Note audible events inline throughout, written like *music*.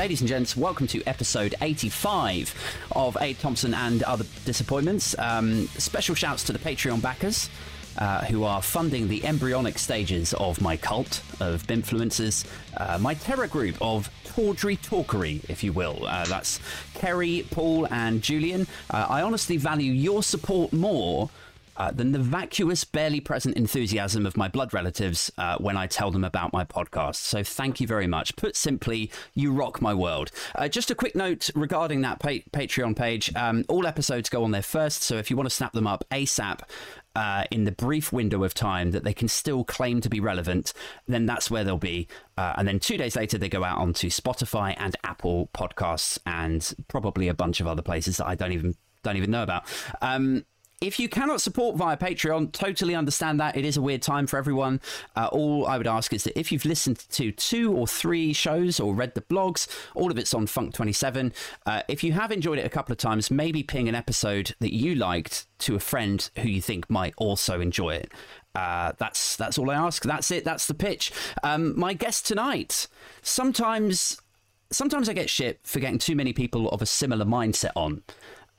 ladies and gents, welcome to episode 85 of A. Thompson and Other Disappointments. Um, special shouts to the Patreon backers. Uh, who are funding the embryonic stages of my cult of influencers, uh, my terror group of tawdry talkery, if you will. Uh, that's Kerry, Paul, and Julian. Uh, I honestly value your support more uh, than the vacuous, barely present enthusiasm of my blood relatives uh, when I tell them about my podcast. So thank you very much. Put simply, you rock my world. Uh, just a quick note regarding that pa- Patreon page. Um, all episodes go on there first, so if you want to snap them up ASAP, uh, in the brief window of time that they can still claim to be relevant, then that's where they'll be. Uh, and then two days later, they go out onto Spotify and Apple Podcasts and probably a bunch of other places that I don't even don't even know about. Um, if you cannot support via Patreon, totally understand that. It is a weird time for everyone. Uh, all I would ask is that if you've listened to two or three shows or read the blogs, all of it's on Funk27. Uh, if you have enjoyed it a couple of times, maybe ping an episode that you liked to a friend who you think might also enjoy it. Uh, that's that's all I ask. That's it. That's the pitch. Um, my guest tonight. Sometimes, sometimes I get shit for getting too many people of a similar mindset on.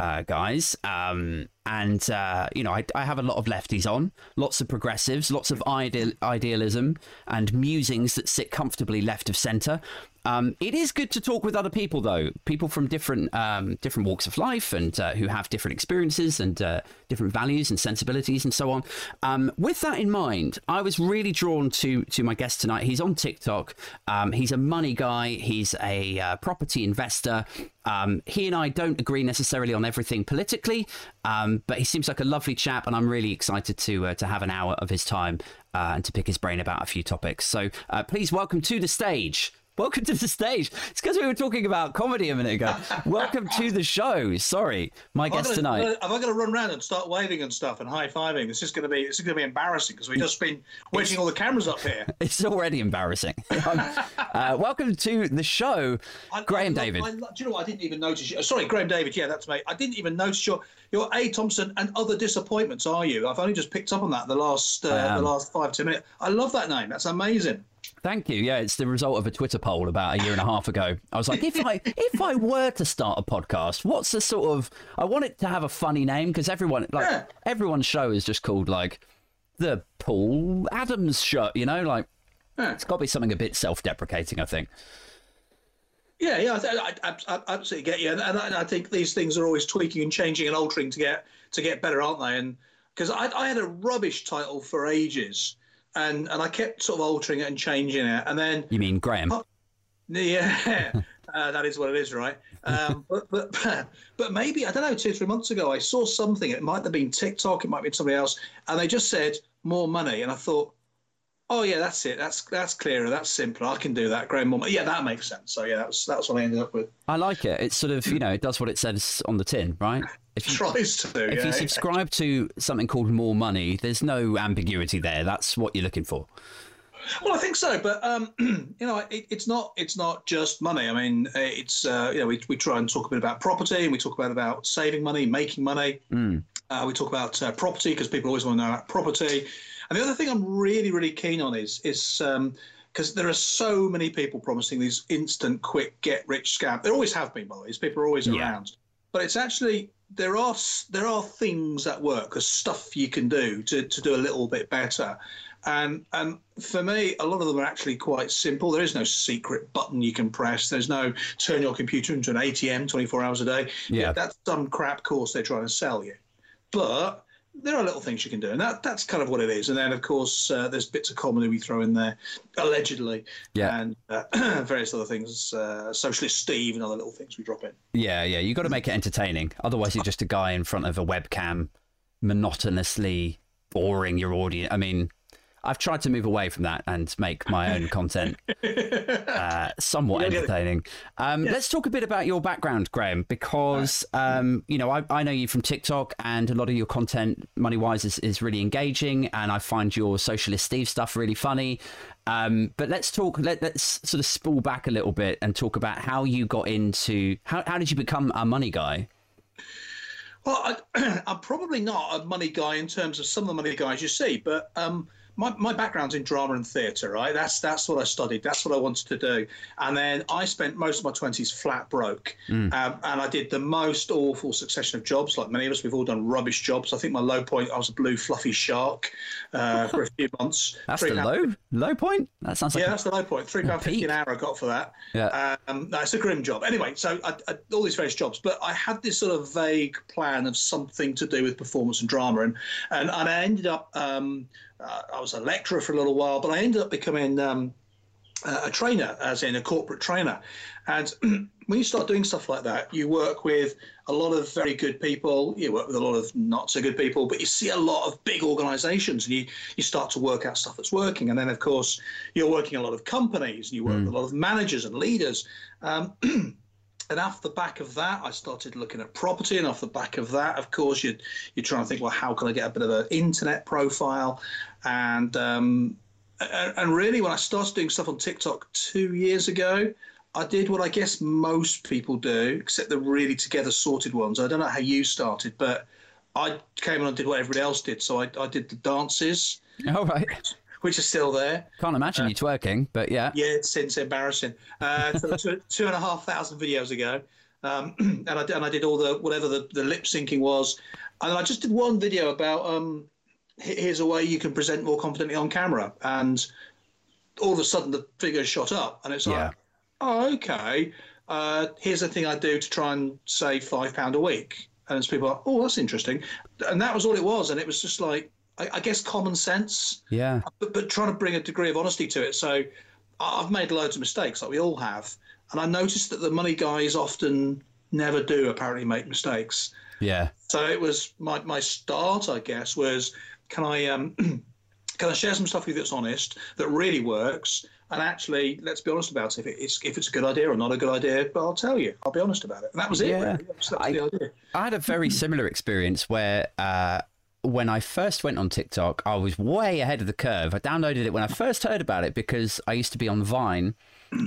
Uh, guys. Um, and uh, you know, I, I, have a lot of lefties on, lots of progressives, lots of ideal, idealism and musings that sit comfortably left of centre. Um, it is good to talk with other people, though, people from different um, different walks of life and uh, who have different experiences and uh, different values and sensibilities and so on. Um, with that in mind, I was really drawn to to my guest tonight. He's on TikTok. Um, he's a money guy. He's a uh, property investor. Um, he and I don't agree necessarily on everything politically, um, but he seems like a lovely chap, and I'm really excited to uh, to have an hour of his time uh, and to pick his brain about a few topics. So uh, please welcome to the stage Welcome to the stage. It's because we were talking about comedy a minute ago. *laughs* Welcome to the show. Sorry, my guest gonna, tonight. Am I going to run around and start waving and stuff and high fiving? This is going to be this is going to be embarrassing because we've just been waiting all the cameras up here. *laughs* It's already embarrassing. *laughs* Um, uh, welcome to the show, I, Graham I, David. I, do you know what? I didn't even notice. You. Sorry, Graham David. Yeah, that's me. I didn't even notice your your A Thompson and other disappointments. Are you? I've only just picked up on that the last uh, the last five ten minutes. I love that name. That's amazing. Thank you. Yeah, it's the result of a Twitter poll about a year and a half ago. I was like, if I *laughs* if I were to start a podcast, what's the sort of I want it to have a funny name because everyone like yeah. everyone's show is just called like the Paul Adams show, you know, like yeah. it's got to be something a bit self-deprecating, I think. Yeah, yeah, I, I, I absolutely get you, and, and I, I, think these things are always tweaking and changing and altering to get to get better, aren't they? And because I, I had a rubbish title for ages and and I kept sort of altering it and changing it, and then you mean Graham? Oh, yeah, *laughs* uh, that is what it is, right? Um, *laughs* but but *laughs* but maybe I don't know. Two three months ago, I saw something. It might have been TikTok. It might have been somebody else, and they just said more money, and I thought, oh yeah, that's it. That's that's clearer. That's simpler. I can do that. Graham more. Money. Yeah, that makes sense. So yeah, that's that's what I ended up with. I like it. It's sort of you know it does what it says on the tin, right? If you, *laughs* tries to. Do. If yeah. you subscribe to something called more money, there's no ambiguity there. That's what you're looking for. Well, I think so, but um, *clears throat* you know, it, it's not it's not just money. I mean, it's uh, you know, we, we try and talk a bit about property, and we talk about about saving money, making money. Mm. Uh, we talk about uh, property because people always want to know about property. And the other thing I'm really really keen on is is because um, there are so many people promising these instant, quick, get rich scams. There always have been, by the way. These people are always yeah. around, but it's actually there are there are things that work, there's stuff you can do to, to do a little bit better. And and for me, a lot of them are actually quite simple. There is no secret button you can press. There's no turn your computer into an ATM 24 hours a day. Yeah, that's some crap course they're trying to sell you. But there are little things you can do, and that that's kind of what it is. And then, of course, uh, there's bits of comedy we throw in there, allegedly, yeah, and uh, *clears throat* various other things, uh, socialist Steve, and other little things we drop in. Yeah, yeah, You've got to make it entertaining. Otherwise, you're just a guy in front of a webcam, monotonously boring your audience. I mean, I've tried to move away from that and make my own content *laughs* uh, somewhat entertaining. Um, Let's talk a bit about your background, Graham, because um, you know I, I, know you from TikTok, and a lot of your content, money wise, is, is really engaging, and I find your socialist Steve stuff really funny. Um, but let's talk. Let, us sort of spool back a little bit and talk about how you got into how how did you become a money guy? Well, I, *clears throat* am probably not a money guy in terms of some of the money guys you see, but um, my, my background's in drama and theatre, right? That's that's what I studied. That's what I wanted to do. And then I spent most of my twenties flat broke, mm. um, and I did the most awful succession of jobs. Like many of us, we've all done rubbish jobs. I think my low point, I was a blue fluffy shark uh, for a few *laughs* months. that's the low low point. That sounds like yeah, a, that's the low point. Three pound fifty an hour I got for that. Yeah, um, that's a grim job. Anyway, so I, I, all these various jobs, but I had this sort of vague plan of something to do with performance and drama, and and, and I ended up. Um, uh, I was a lecturer for a little while, but I ended up becoming um, a trainer, as in a corporate trainer. And *clears throat* when you start doing stuff like that, you work with a lot of very good people. You work with a lot of not so good people, but you see a lot of big organizations and you, you start to work out stuff that's working. And then, of course, you're working a lot of companies and you work mm. with a lot of managers and leaders. Um, *clears throat* and off the back of that, I started looking at property. And off the back of that, of course, you're, you're trying to think, well, how can I get a bit of an internet profile? And um, and really, when I started doing stuff on TikTok two years ago, I did what I guess most people do, except the really together sorted ones. I don't know how you started, but I came and did what everybody else did. So I, I did the dances. All right. Which are still there. Can't imagine uh, you twerking, but yeah. Yeah, it's, it's embarrassing. Uh, so two, *laughs* two and a half thousand videos ago. Um, *clears throat* and, I, and I did all the, whatever the, the lip syncing was. And I just did one video about um, here's a way you can present more confidently on camera. And all of a sudden the figure shot up. And it's yeah. like, oh, okay. Uh, here's the thing I do to try and save five pound a week. And it's people are, like, oh, that's interesting. And that was all it was. And it was just like, I, I guess common sense. Yeah. But, but trying to bring a degree of honesty to it. So I've made loads of mistakes, like we all have. And I noticed that the money guys often never do apparently make mistakes. Yeah. So it was my, my start, I guess, was can I um, *clears throat* can I share some stuff with you that's honest, that really works, and actually, let's be honest about it. If it's if it's a good idea or not a good idea, but I'll tell you. I'll be honest about it. And that was it. Yeah. Really. That was, that was I. I had a very *clears throat* similar experience where. Uh, when I first went on TikTok, I was way ahead of the curve. I downloaded it when I first heard about it because I used to be on Vine,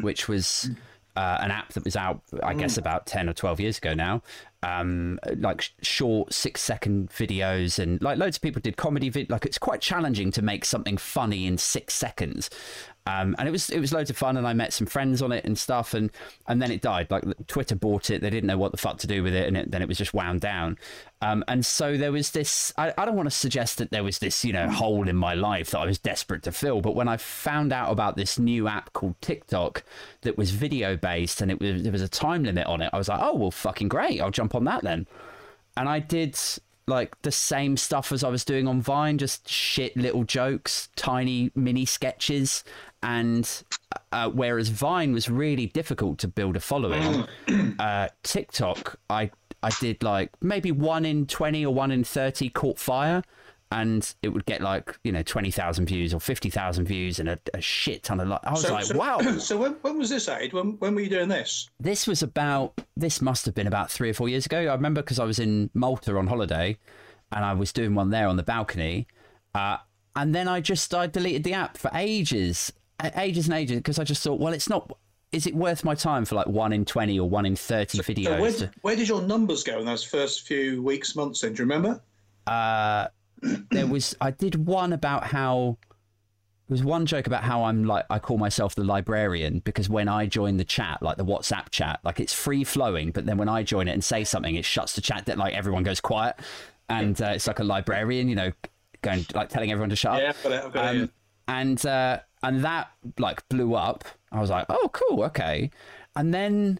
which was uh, an app that was out, I guess, about 10 or 12 years ago now. Um, like short six second videos and like loads of people did comedy vid- like it's quite challenging to make something funny in six seconds um, and it was it was loads of fun, and I met some friends on it and stuff, and and then it died. Like Twitter bought it, they didn't know what the fuck to do with it, and it, then it was just wound down. Um, and so there was this. I, I don't want to suggest that there was this you know hole in my life that I was desperate to fill, but when I found out about this new app called TikTok that was video based and it was there was a time limit on it, I was like, oh well, fucking great, I'll jump on that then. And I did like the same stuff as I was doing on Vine, just shit little jokes, tiny mini sketches, and uh, whereas Vine was really difficult to build a following, uh, TikTok I I did like maybe one in twenty or one in thirty caught fire, and it would get like you know twenty thousand views or fifty thousand views and a, a, shit ton of like. I was so, like, so, wow. *clears throat* So when, when was this, Aid? When when were you doing this? This was about. This must have been about three or four years ago. I remember because I was in Malta on holiday, and I was doing one there on the balcony. Uh, and then I just I deleted the app for ages ages and ages because I just thought, well, it's not. Is it worth my time for like one in twenty or one in thirty so, videos? So where, to... where, did your numbers go in those first few weeks, months? Then do you remember? Uh, there was. I did one about how. There was one joke about how I'm like I call myself the librarian because when I join the chat, like the WhatsApp chat, like it's free flowing, but then when I join it and say something, it shuts the chat. That like everyone goes quiet, and uh, it's like a librarian, you know, going like telling everyone to shut up. Yeah, I've got it. I've got um. And uh, and that like blew up. I was like, oh, cool, okay. And then,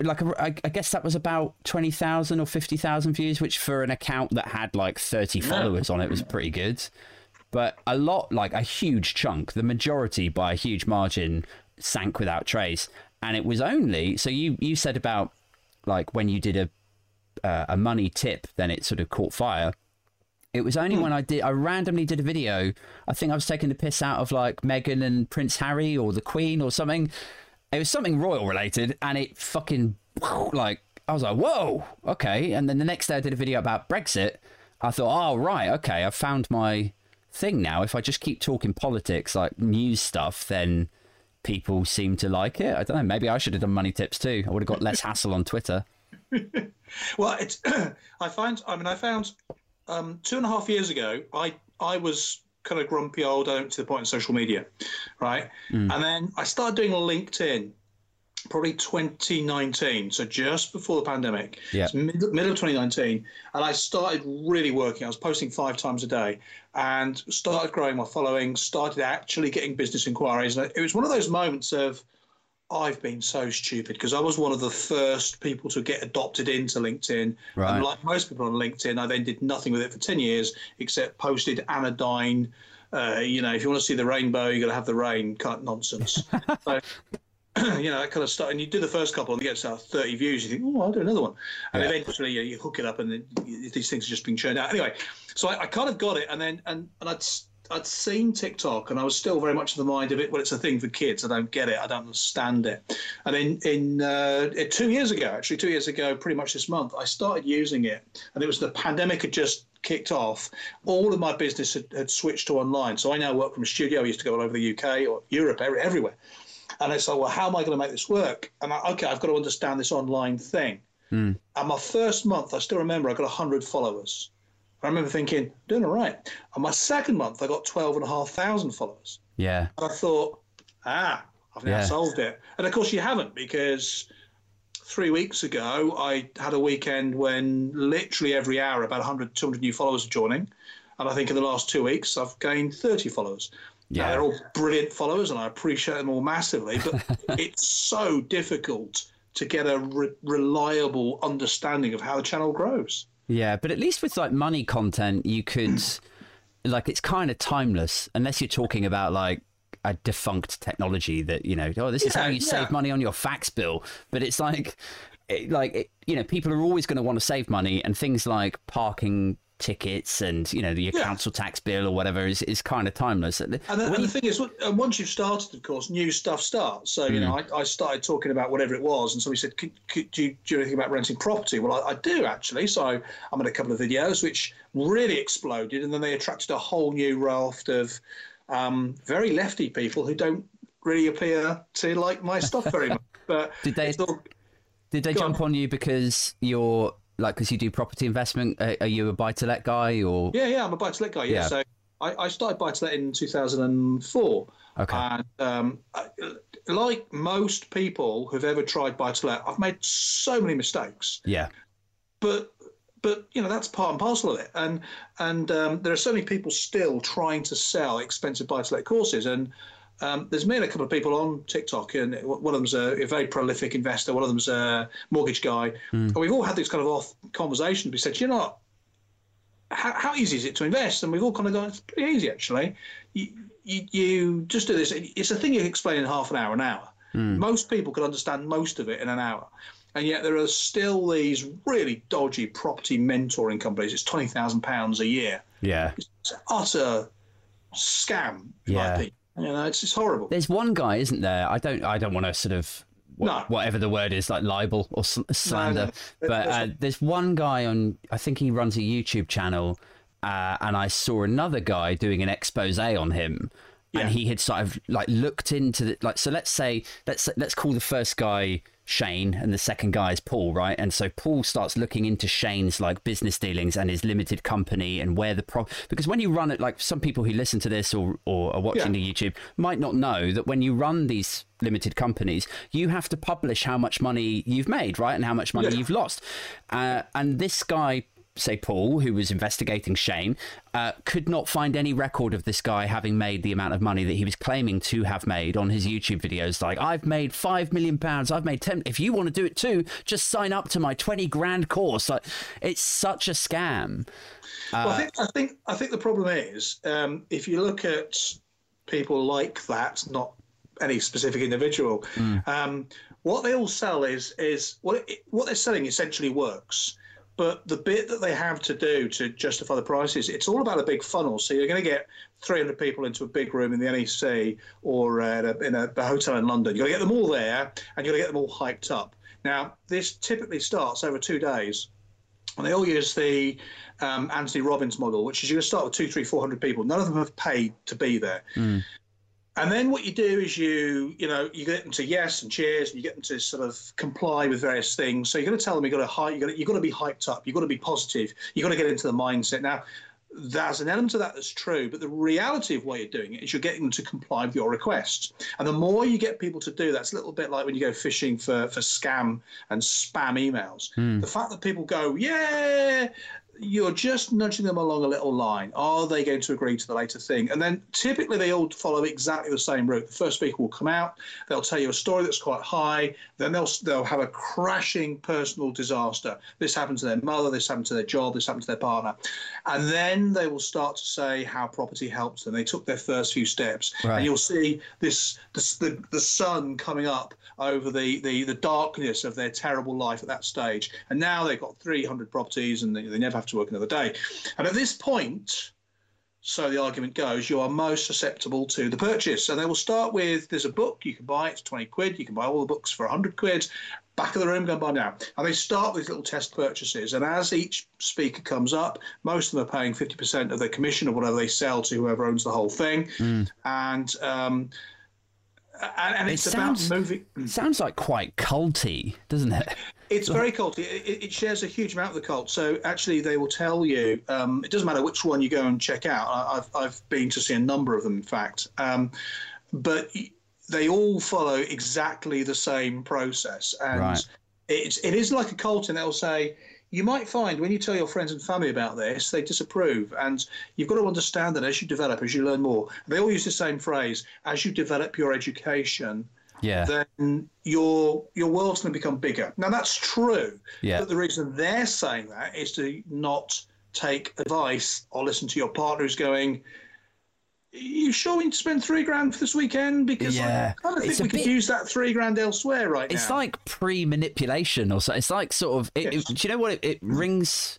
like, I, guess that was about twenty thousand or fifty thousand views, which for an account that had like thirty followers on it was pretty good. But a lot, like a huge chunk, the majority by a huge margin, sank without trace. And it was only so you you said about like when you did a uh, a money tip, then it sort of caught fire. It was only hmm. when I did, I randomly did a video. I think I was taking the piss out of like Meghan and Prince Harry or the Queen or something. It was something royal related, and it fucking *laughs* like I was like, whoa, okay. And then the next day I did a video about Brexit. I thought, oh right, okay, I've found my thing now. If I just keep talking politics, like news stuff, then people seem to like it. I don't know. Maybe I should have done money tips too. I would have got less hassle on Twitter. *laughs* well, it's. *clears throat* I find. I mean, I found um, two and a half years ago, I I was kind of grumpy old, I don't to the point in social media, right? Mm. And then I started doing LinkedIn probably 2019, so just before the pandemic. Yeah. Middle, middle of 2019, and I started really working. I was posting five times a day, and started growing my following. Started actually getting business inquiries, and it was one of those moments of. I've been so stupid because I was one of the first people to get adopted into LinkedIn. Right. And like most people on LinkedIn, I then did nothing with it for 10 years except posted anodyne. Uh, you know, if you want to see the rainbow, you got to have the rain. kind of nonsense. *laughs* so, *clears throat* you know, that kind of stuff. And you do the first couple and you get about 30 views. You think, oh, I'll do another one. And yeah. eventually you, you, hook it up and then these things are just being churned out. Anyway, so I, I, kind of got it. And then, and, and I'd, I'd seen TikTok and I was still very much of the mind of it. Well, it's a thing for kids. I don't get it. I don't understand it. And then in uh, two years ago, actually, two years ago, pretty much this month, I started using it. And it was the pandemic had just kicked off. All of my business had, had switched to online. So I now work from a studio. I used to go all over the UK or Europe, everywhere. And I said, well, how am I going to make this work? And I, okay, I've got to understand this online thing. Mm. And my first month, I still remember, I got 100 followers. I remember thinking, doing all right. And my second month, I got 12,500 followers. Yeah. And I thought, ah, I've now yeah. solved it. And of course, you haven't because three weeks ago, I had a weekend when literally every hour about 100, 200 new followers are joining. And I think in the last two weeks, I've gained 30 followers. Yeah. Now, they're all brilliant followers, and I appreciate them all massively. But *laughs* it's so difficult to get a re- reliable understanding of how the channel grows. Yeah, but at least with like money content, you could, like, it's kind of timeless, unless you're talking about like a defunct technology that you know, oh, this is yeah, how you yeah. save money on your fax bill. But it's like, it, like it, you know, people are always going to want to save money, and things like parking tickets and you know your yeah. council tax bill or whatever is, is kind of timeless. And, the, and the, thing is, once you've started, of course, new stuff starts. So you mm. know, I, I, started talking about whatever it was, and somebody said, could, could, do, you, do you anything about renting property? Well, I, I do actually. So I'm in a couple of videos which really exploded, and then they attracted a whole new raft of um, very lefty people who don't really appear to like my stuff very *laughs* much. But did they? All, did they jump on. on you because you're like because you do property investment? Are, are you a buy to let guy or? Yeah, yeah, I'm a buy to let guy. Yeah, yeah. so I, I started buy to let in 2004. Okay. And um, like most people who've ever tried buy to let, I've made so many mistakes. Yeah. But but you know that's part and parcel of it. And and um, there are so many people still trying to sell expensive buy to let courses and um, there's me and a couple of people on TikTok, and one of them's a, a very prolific investor, one of them's a mortgage guy. Mm. And we've all had these kind of off conversations. We said, you know, how, how, easy is it to invest? And we've all kind of gone, it's pretty easy actually. You, you, you just do this. It's a thing you can explain in half an hour, an hour. Mm. Most people could understand most of it in an hour. And yet there are still these really dodgy property mentoring companies. It's twenty thousand pounds a year. Yeah, it's utter scam. yeah, you know, it's just horrible. There's one guy, isn't there? I don't, I don't want to sort of no. whatever the word is, like libel or slander. No, no. But uh, there's one guy on, I think he runs a YouTube channel, uh, and I saw another guy doing an expose on him. Yeah. And he had sort of like looked into the like. So let's say let's let's call the first guy Shane and the second guy is Paul, right? And so Paul starts looking into Shane's like business dealings and his limited company and where the pro because when you run it, like some people who listen to this or, or are watching yeah. the YouTube might not know that when you run these limited companies, you have to publish how much money you've made, right? And how much money yeah. you've lost. Uh, and this guy say Paul, who was investigating Shane, uh, could not find any record of this guy having made the amount of money that he was claiming to have made on his YouTube videos. Like, I've made five million pounds, I've made ten. If you want to do it too, just sign up to my twenty grand course. Like, it's such a scam. Uh, well, I think I think I think the problem is um, if you look at people like that, not any specific individual. Mm. Um, what they all sell is is what it, what they're selling essentially works. But the bit that they have to do to justify the prices, it's all about a big funnel. So you're going to get 300 people into a big room in the NEC or uh, in a, a hotel in London. You've got to get them all there and you've got to get them all hyped up. Now, this typically starts over two days. And they all use the um, Anthony Robbins model, which is you're going to start with two, three, four hundred people. None of them have paid to be there. Mm. And then what you do is you, you know, you get them to yes and cheers, and you get them to sort of comply with various things. So you're going to tell them you've got to hype, you've got to, you've got to be hyped up, you've got to be positive, you've got to get into the mindset. Now, there's an element of that that's true, but the reality of why you're doing it is you're getting them to comply with your requests. And the more you get people to do that, it's a little bit like when you go fishing for, for scam and spam emails. Mm. The fact that people go, yeah, you're just nudging them along a little line. Are they going to agree to the later thing? And then typically they all follow exactly the same route. The first speaker will come out, they'll tell you a story that's quite high, then they'll they'll have a crashing personal disaster. This happened to their mother, this happened to their job, this happened to their partner. And then they will start to say how property helps them. They took their first few steps. Right. And you'll see this, this the, the sun coming up over the, the, the darkness of their terrible life at that stage. And now they've got 300 properties and they, they never have to work another day. And at this point, so the argument goes, you are most susceptible to the purchase. So they will start with there's a book you can buy, it's 20 quid, you can buy all the books for 100 quid. Back of the room, go and buy now. And they start with little test purchases. And as each speaker comes up, most of them are paying 50% of their commission or whatever they sell to whoever owns the whole thing. Mm. And um, and, and it's it sounds, about moving. Sounds like quite culty, doesn't it? It's very cult. It, it, shares a huge amount of the cult. So actually, they will tell you. Um, it doesn't matter which one you go and check out. I, have I've been to see a number of them, in fact. Um, but they all follow exactly the same process, and right. it's it is like a cult, and they'll say you might find when you tell your friends and family about this, they disapprove. And you've got to understand that as you develop, as you learn more, they all use the same phrase as you develop your education. Yeah. Then your your world's going to become bigger. Now that's true. Yeah. But the reason they're saying that is to not take advice or listen to your partner who's going, you sure we need to spend three grand for this weekend? Because yeah. I kind of think we bit, could use that three grand elsewhere right it's now. It's like pre-manipulation or so. It's like sort of. It, yes. it, do you know what? It, it, mm. rings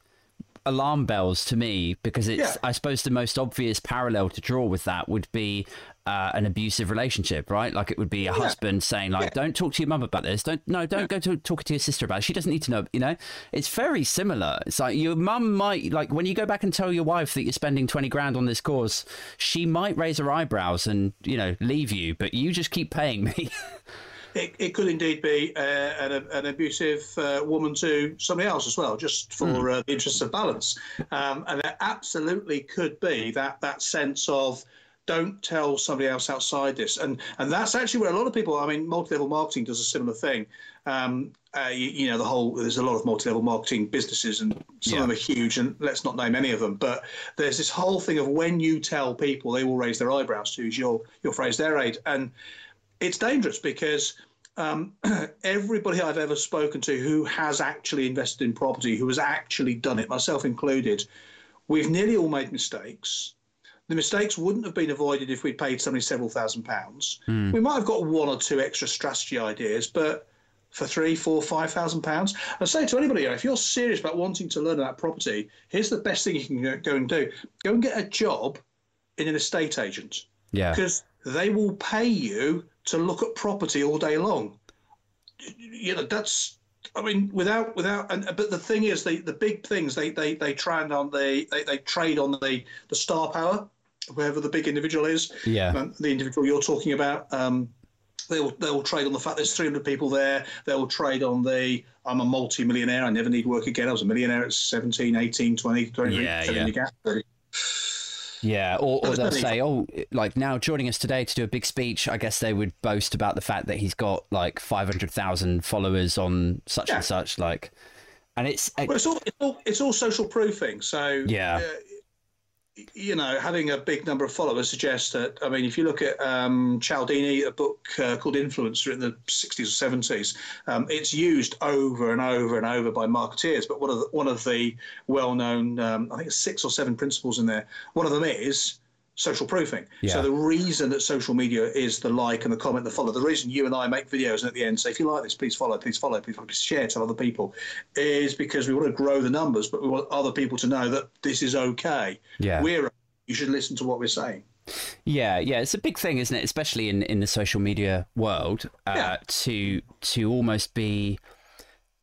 alarm bells to me because it's. Yeah. I suppose the most obvious parallel to draw with that would be uh, an abusive relationship, right? Like it would be a yeah. husband saying, like, yeah. "Don't talk to your mum about this. Don't no, don't go to talk to your sister about it. She doesn't need to know." You know, it's very similar. It's like your mum might like when you go back and tell your wife that you're spending twenty grand on this course, she might raise her eyebrows and you know leave you, but you just keep paying me. *laughs* It, it, could indeed be uh, an, an, abusive uh, woman to somebody else as well, just for mm. uh, the interests of balance. Um, and it absolutely could be that that sense of don't tell somebody else outside this. And and that's actually where a lot of people. I mean, multi-level marketing does a similar thing. Um, uh, you, you, know, the whole there's a lot of multi-level marketing businesses, and some yeah. of them are huge. And let's not name any of them, but there's this whole thing of when you tell people, they will raise their eyebrows to use your your phrase, their aid, and it's dangerous because. Um, *clears throat* everybody I've ever spoken to who has actually invested in property, who has actually done it, myself included, we've nearly all made mistakes the mistakes wouldn't have been avoided if we'd paid somebody several thousand pounds. Mm. We might have got one or two extra strategy ideas, but for three, four, five thousand pounds. I say to anybody, if you're serious about wanting to learn about property, here's the best thing you can go and do: go and get a job in an estate agent. Yeah, because they will pay you to look at property all day long. You know, that's I mean, without without, and but the thing is, the the big things they they they trade on the they, they trade on the the star power whoever the big individual is, yeah, the individual you're talking about. Um, they'll they'll trade on the fact there's 300 people there. They'll trade on the I'm a multi-millionaire. I never need work again. I was a millionaire at 17, 18, 20, 20 yeah, yeah. Yeah, or, or they'll say, oh, like now joining us today to do a big speech. I guess they would boast about the fact that he's got like 500,000 followers on such yeah. and such. Like, and it's, well, it's, all, it's, all, it's all social proofing. So, yeah. Uh, you know, having a big number of followers suggests that. I mean, if you look at um, Cialdini, a book uh, called Influencer in the 60s or 70s, um, it's used over and over and over by marketeers. But one of the, one of the well-known, um, I think six or seven principles in there. One of them is social proofing. Yeah. So the reason that social media is the like and the comment, the follow, the reason you and I make videos and at the end say, if you like this, please follow, please follow, please, please share, tell other people, is because we want to grow the numbers, but we want other people to know that this is okay. Yeah. We're you should listen to what we're saying. Yeah, yeah, it's a big thing, isn't it? Especially in, in the social media world, uh, yeah. to to almost be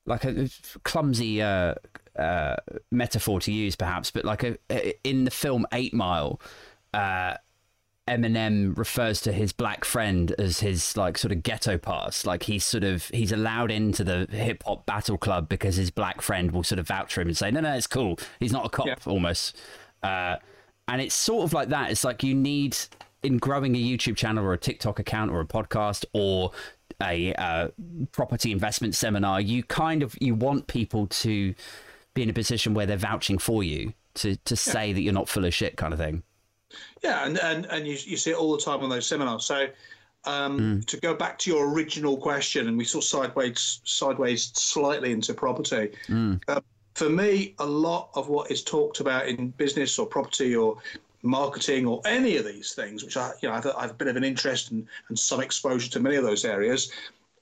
like a clumsy uh, uh, metaphor to use, perhaps, but like a, in the film Eight Mile, uh, Eminem refers to his black friend as his like sort of ghetto pass. Like he's sort of he's allowed into the hip hop battle club because his black friend will sort of vouch for him and say, no, no, it's cool. He's not a cop, yeah. almost. Uh, and it's sort of like that. It's like you need in growing a YouTube channel or a TikTok account or a podcast or a uh, property investment seminar. You kind of you want people to be in a position where they're vouching for you to to say that you're not full of shit, kind of thing. Yeah, and and, and you, you see it all the time on those seminars. So um, mm. to go back to your original question, and we saw sideways sideways slightly into property. Mm. Uh, for me, a lot of what is talked about in business or property or marketing or any of these things, which I, you know, I've, I've a bit of an interest and, and some exposure to many of those areas.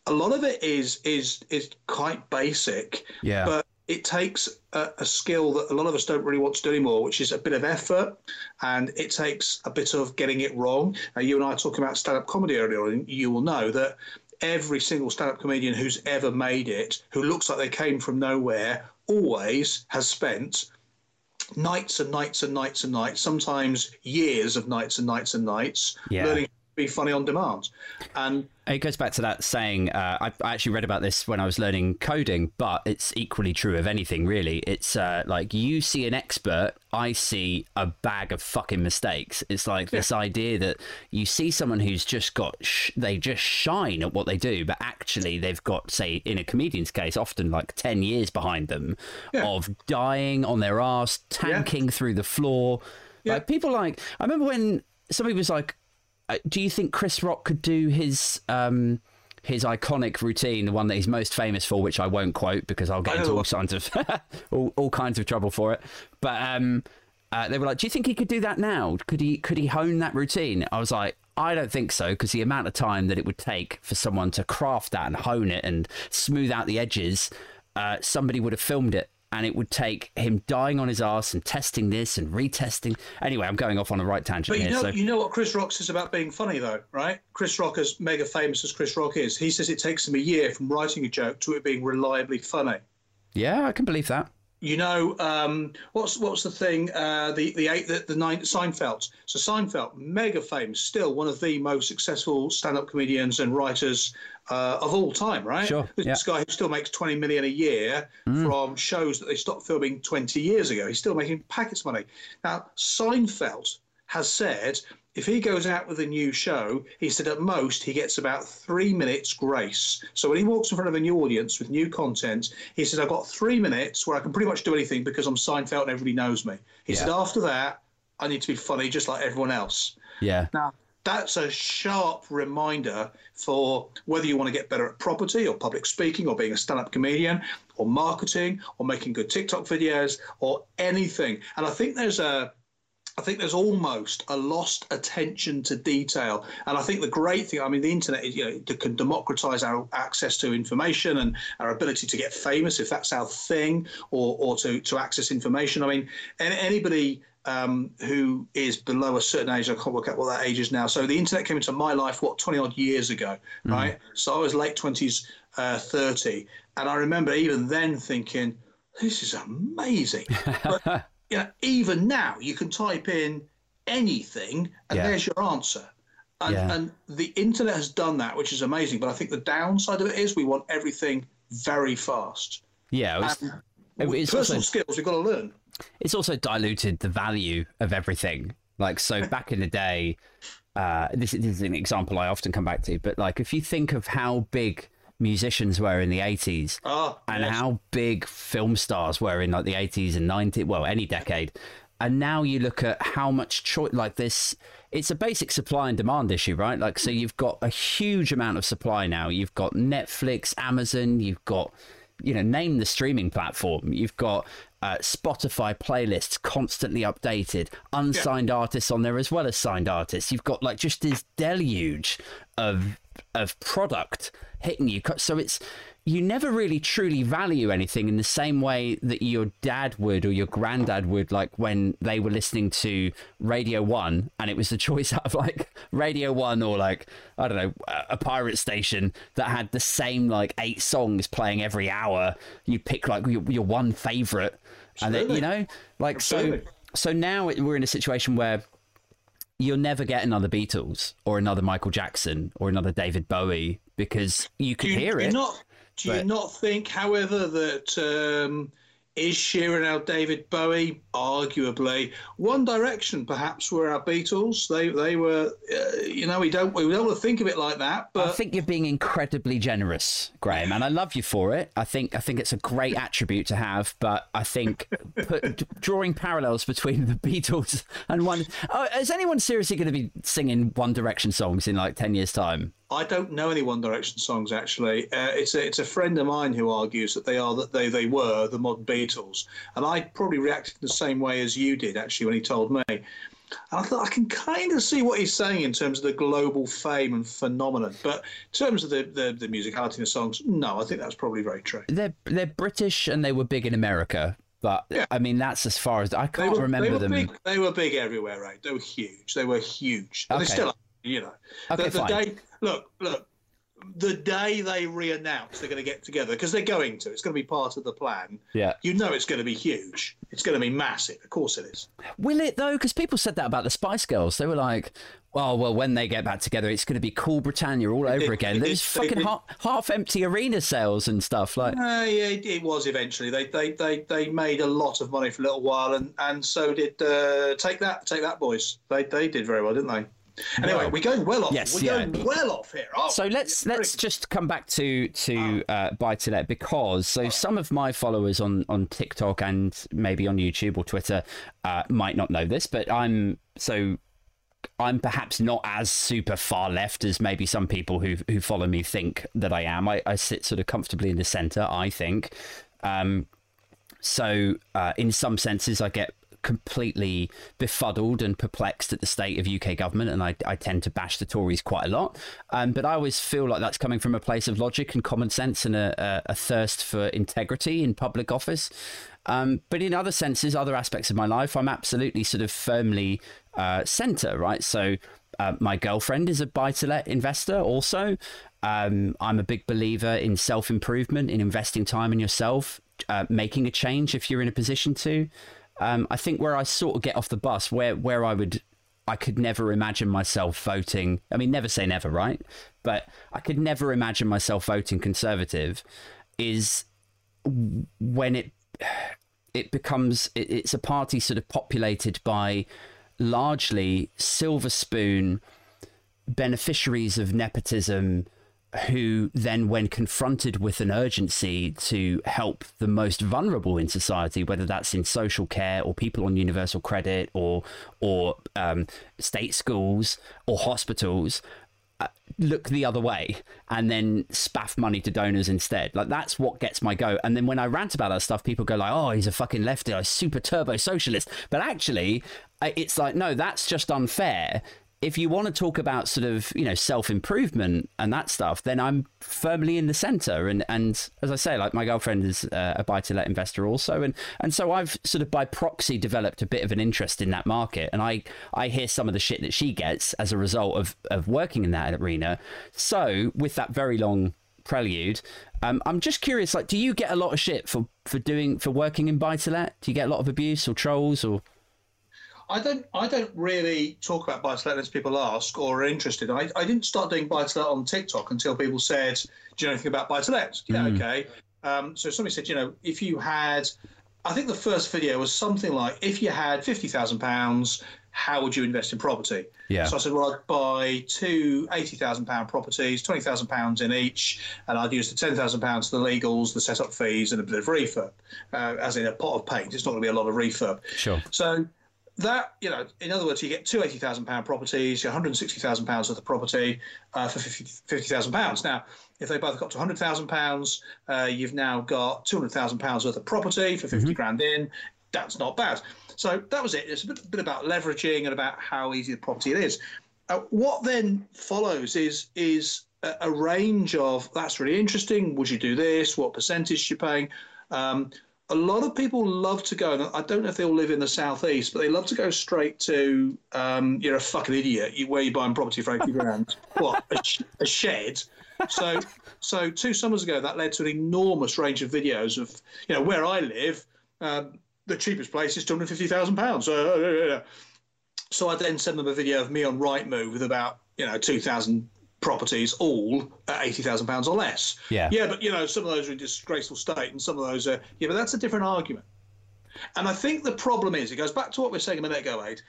A lot of it is is is quite basic, yeah. But it takes a, a, skill that a lot of us don't really want to do anymore, which is a bit of effort, and it takes a bit of getting it wrong. Now, you and I are talking about stand-up comedy earlier, and you will know that every single stand-up comedian who's ever made it, who looks like they came from nowhere, always has spent nights and nights and nights and nights, sometimes years of nights and nights and nights, yeah. learning be funny on demand. And it goes back to that saying. Uh, I, I, actually read about this when I was learning coding, but it's equally true of anything, really. It's uh, like you see an expert, I see a bag of fucking mistakes. It's like yeah. this idea that you see someone who's just got, sh- they just shine at what they do, but actually they've got, say, in a comedian's case, often like 10 years behind them yeah. of dying on their ass, tanking yeah. through the floor. Like people like, I remember when somebody was like, do you think Chris Rock could do his um, his iconic routine, the one that he's most famous for, which I won't quote because I'll get into all kinds of *laughs* all, all kinds of trouble for it. But um, uh, they were like, "Do you think he could do that now? Could he could he hone that routine?" I was like, "I don't think so," because the amount of time that it would take for someone to craft that and hone it and smooth out the edges, uh, somebody would have filmed it and it would take him dying on his ass and testing this and retesting. Anyway, I'm going off on a right tangent but you here. Know, so. You know what Chris Rock says about being funny, though, right? Chris Rock, as mega famous as Chris Rock is, he says it takes him a year from writing a joke to it being reliably funny. Yeah, I can believe that you know um, what's what's the thing uh, the the eight the, the nine Seinfeld so Seinfeld mega famous still one of the most successful stand-up comedians and writers uh, of all time right sure, this yeah. guy who still makes 20 million a year mm. from shows that they stopped filming 20 years ago he's still making packets of money now Seinfeld has said if he goes out with a new show, he said at most he gets about three minutes grace. So when he walks in front of a new audience with new content, he said, I've got three minutes where I can pretty much do anything because I'm Seinfeld and everybody knows me. He yeah. said, after that, I need to be funny just like everyone else. Yeah. Now, that's a sharp reminder for whether you want to get better at property or public speaking or being a stand up comedian or marketing or making good TikTok videos or anything. And I think there's a I think there's almost a lost attention to detail. And I think the great thing, I mean, the internet you know, can democratize our access to information and our ability to get famous if that's our thing, or, or to, to access information. I mean, anybody um, who is below a certain age, I can't work out what that age is now. So the internet came into my life, what, 20 odd years ago, mm. right? So I was late 20s, uh, 30. And I remember even then thinking, this is amazing. *laughs* But, you know, even now you can type in anything and yeah. there's your answer. And, yeah. and the internet has done that, which is amazing. But I think the downside of it is we want everything very fast. Yeah, it was, it's personal also, skills we've got to learn. It's also diluted the value of everything. Like so, *laughs* back in the day, uh, this, this is an example I often come back to. But like, if you think of how big musicians were in the 80s oh, and yes. how big film stars were in like the 80s and 90s well any decade and now you look at how much choice like this it's a basic supply and demand issue right like so you've got a huge amount of supply now you've got netflix amazon you've got you know name the streaming platform you've got uh, Spotify playlists constantly updated, unsigned yeah. artists on there as well as signed artists. You've got like just this deluge of of product hitting you. So it's you never really truly value anything in the same way that your dad would or your granddad would, like when they were listening to Radio One and it was the choice out *laughs* of like Radio One or like, I don't know, a pirate station that had the same like eight songs playing every hour. You pick like your, your one favorite. And then, you know, like, Absolutely. so, so now we're in a situation where you'll never get another Beatles or another Michael Jackson or another David Bowie because you can you, hear it. Not, do but... you not think, however, that um, Is Sheeran our David Bowie? Arguably. One Direction perhaps were our Beatles. They they were, uh, you know, we don't we don't want to think of it like that. But I think you're being incredibly generous, Graham, and I love you for it. I think I think it's a great attribute to have. But I think put, drawing parallels between the Beatles and one. Oh, is anyone seriously going to be singing One Direction songs in like ten years' time? I don't know any One Direction songs actually. Uh, it's a it's a friend of mine who argues that they are that they they were the modern Beatles, and I probably reacted the same way as you did actually when he told me. And I thought I can kind of see what he's saying in terms of the global fame and phenomenon, but in terms of the, the, the musicality of the songs, no, I think that's probably very true. They're they're British and they were big in America, but yeah. I mean that's as far as I can't were, remember they them. Big, they were big everywhere, right? They were huge. They were huge. Okay. They still are, you know. Okay, the, the day look, look, the day they re-announce they're going to get together because they're going to, it's going to be part of the plan. Yeah, you know it's going to be huge. It's going to be massive. Of course it is. Will it though? Because people said that about the Spice Girls. They were like, "Oh well, when they get back together, it's going to be cool Britannia all over It- again." There's fucking it- half, half-empty arena sales and stuff. Like, Uh, yeah, it, it was eventually. They, they they they made a lot of money for a little while, and and so did uh, take that take that boys. They they did very well, didn't they? Anyway, Well, we're going well off. yes, we're yeah. going well off here. Oh, so let's let's just come back to to uh, buy to let because so some of my followers on on TikTok and maybe on YouTube or Twitter uh, might not know this, but I'm so I'm perhaps not as super far left as maybe some people who who follow me think that I am. I, I sit sort of comfortably in the center, I think. Um, so uh, in some senses, I get completely befuddled and perplexed at the state of UK government, and I, I tend to bash the Tories quite a lot. Um, but I always feel like that's coming from a place of logic and common sense and a, a, a thirst for integrity in public office. Um, but in other senses, other aspects of my life, I'm absolutely sort of firmly uh, centre, right? So uh, my girlfriend is a buy to let investor also. Um, I'm a big believer in self improvement, in investing time in yourself, uh, making a change if you're in a position to. Um, I think where I sort of get off the bus, where where I would, I could never imagine myself voting. I mean, never say never, right? But I could never imagine myself voting Conservative. Is when it it becomes it, it's a party sort of populated by largely silver spoon beneficiaries of nepotism who then when confronted with an urgency to help the most vulnerable in society whether that's in social care or people on universal credit or or um, state schools or hospitals uh, look the other way and then spaff money to donors instead. Like that's what gets my go. And then when I rant about that stuff, people go like, "Oh, he's a fucking lefty, a super turbo socialist." But actually, it's like, no, that's just unfair. If you want to talk about sort of you know self improvement and that stuff, then I'm firmly in the center. And and as I say, like my girlfriend is uh, a buy to let investor also, and and so I've sort of by proxy developed a bit of an interest in that market. And I I hear some of the shit that she gets as a result of of working in that arena. So with that very long prelude, um, I'm just curious. Like, do you get a lot of shit for for doing for working in buy to let? Do you get a lot of abuse or trolls or? I don't. I don't really talk about buy to let unless people ask or are interested. I, I didn't start doing buy to let on TikTok until people said, "Do you know anything about buy to let?" Yeah, okay. Um, so somebody said, you know, if you had, I think the first video was something like, if you had fifty thousand pounds, how would you invest in property? Yeah. So I said, well, I'd buy two eighty thousand pound properties, twenty thousand pounds in each, and I'd use the ten thousand pounds for the legals, the setup fees, and a bit of refurb, uh, as in a pot of paint. It's not going to be a lot of refurb. Sure. So that you know, in other words, you get two eighty thousand pound properties, one hundred sixty thousand pounds worth of property uh, for fifty thousand pounds. Now, if they both got to hundred thousand pounds, uh, you've now got two hundred thousand pounds worth of property for 50 grand in. That's not bad. So that was it. It's a bit, bit about leveraging and about how easy the property it is. Uh, what then follows is is a, a range of that's really interesting. Would you do this? What percentage you're paying? Um, a lot of people love to go, and I don't know if they all live in the southeast, but they love to go straight to um, you're a fucking idiot. You, where you buying property for eighty grand? *laughs* what a, sh- a shed? So, so two summers ago, that led to an enormous range of videos of you know where I live. Um, the cheapest place is two hundred fifty thousand pounds. Uh, so I then send them a video of me on Rightmove with about you know two thousand properties all at eighty thousand pounds or less. Yeah. Yeah, but you know, some of those are in disgraceful state, and some of those are yeah, but that's a different argument. And I think the problem is, it goes back to what we were saying a minute ago, Aid.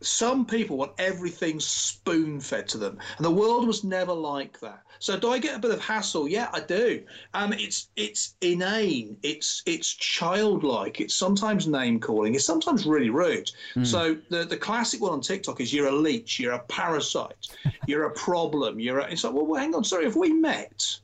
Some people want everything spoon fed to them, and the world was never like that. So, do I get a bit of hassle? Yeah, I do. Um, it's it's inane. It's it's childlike. It's sometimes name calling. It's sometimes really rude. Mm. So the the classic one on TikTok is you're a leech, you're a parasite, *laughs* you're a problem. You're a, it's like well, well, hang on, sorry, have we met?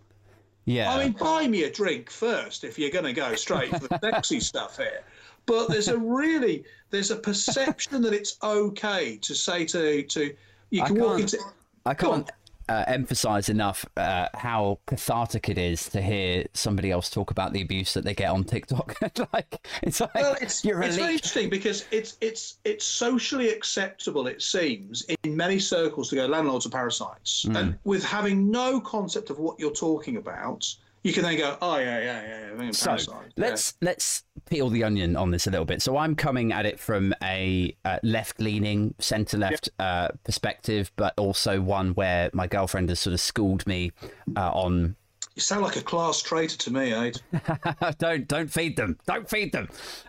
Yeah. I mean, buy me a drink first if you're going to go straight for the sexy stuff here but there's a *laughs* really there's a perception that it's okay to say to to you can walk into. I can't uh, emphasize enough uh, how cathartic it is to hear somebody else talk about the abuse that they get on TikTok. *laughs* like it's like well, it's, it's very interesting because it's it's it's socially acceptable. It seems in many circles to go landlords are parasites, mm. and with having no concept of what you're talking about you can then go, oh yeah, yeah, yeah. So let's yeah. let's peel the onion on this a little bit. So I'm coming at it from a uh, left-leaning, centre-left yep. uh, perspective, but also one where my girlfriend has sort of schooled me uh, on. You sound like a class traitor to me, Aid. *laughs* don't don't feed them. Don't feed them.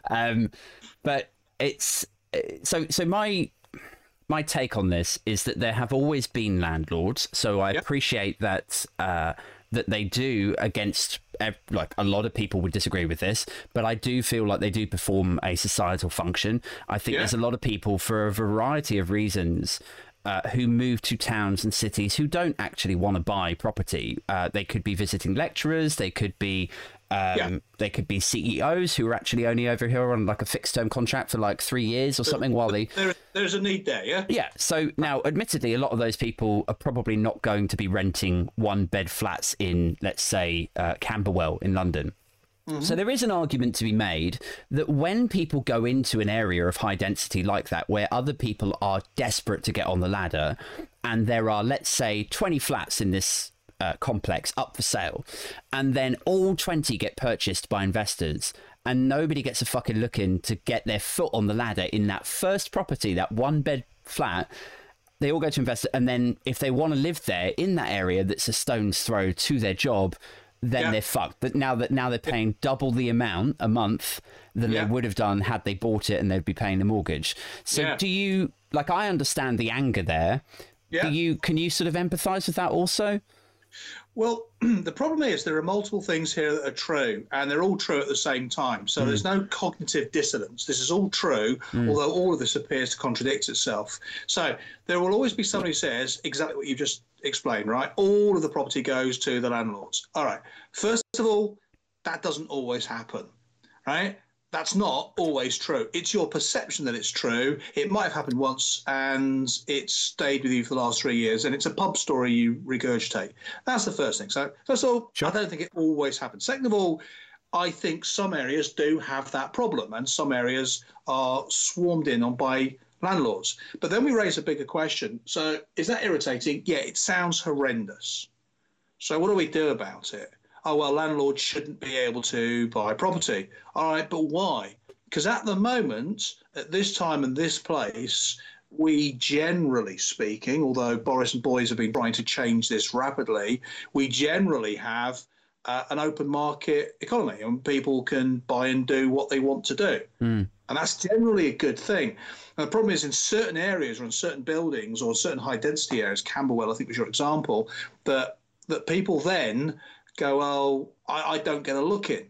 Um, but it's uh, so so my my take on this is that there have always been landlords. So I yep. appreciate that uh, that they do against like a lot of people would disagree with this, but I do feel like they do perform a societal function. I think yeah. there's a lot of people for a variety of reasons uh, who move to towns and cities who don't actually want to buy property. Uh, they could be visiting lecturers, they could be um, yeah. They could be CEOs who are actually only over here on like a fixed term contract for like three years or something while they. There, there's a need there, yeah? Yeah. So now, admittedly, a lot of those people are probably not going to be renting one bed flats in, let's say, uh, Camberwell in London. Mm-hmm. So there is an argument to be made that when people go into an area of high density like that, where other people are desperate to get on the ladder, and there are, let's say, 20 flats in this uh, complex up for sale, and then all 20 get purchased by investors, and nobody gets a fucking look in to get their foot on the ladder in that first property, that one bed flat. They all go to invest, and then if they want to live there in that area that's a stone's throw to their job, then yeah. they're fucked. But now that now they're paying double the amount a month than yeah. they would have done had they bought it and they'd be paying the mortgage. So yeah. do you like? I understand the anger there. Yeah. Do you can you sort of empathise with that also? Well, *clears throat* the problem is there are multiple things here that are true, and they're all true at the same time. So mm. there's no cognitive dissonance. This is all true, mm. although all of this appears to contradict itself. So there will always be somebody who says exactly what you just explained, right? All of the property goes to the landlords. All right. First of all, that doesn't always happen, right? That's not always true. It's your perception that it's true. It might have happened once and it's stayed with you for the last three years, and it's a pub story you regurgitate. That's the first thing. So, first of all, sure. I don't think it always happens. Second of all, I think some areas do have that problem, and some areas are swarmed in on by landlords. But then we raise a bigger question. So, is that irritating? Yeah, it sounds horrendous. So, what do we do about it? Oh, well, landlords shouldn't be able to buy property. All right, but why? Because at the moment, at this time and this place, we generally speaking, although Boris and Boys have been trying to change this rapidly, we generally have uh, an open market economy and people can buy and do what they want to do. Mm. And that's generally a good thing. And the problem is in certain areas or in certain buildings or certain high density areas, Camberwell, I think was your example, that that people then go, oh, I, I don't get a look in.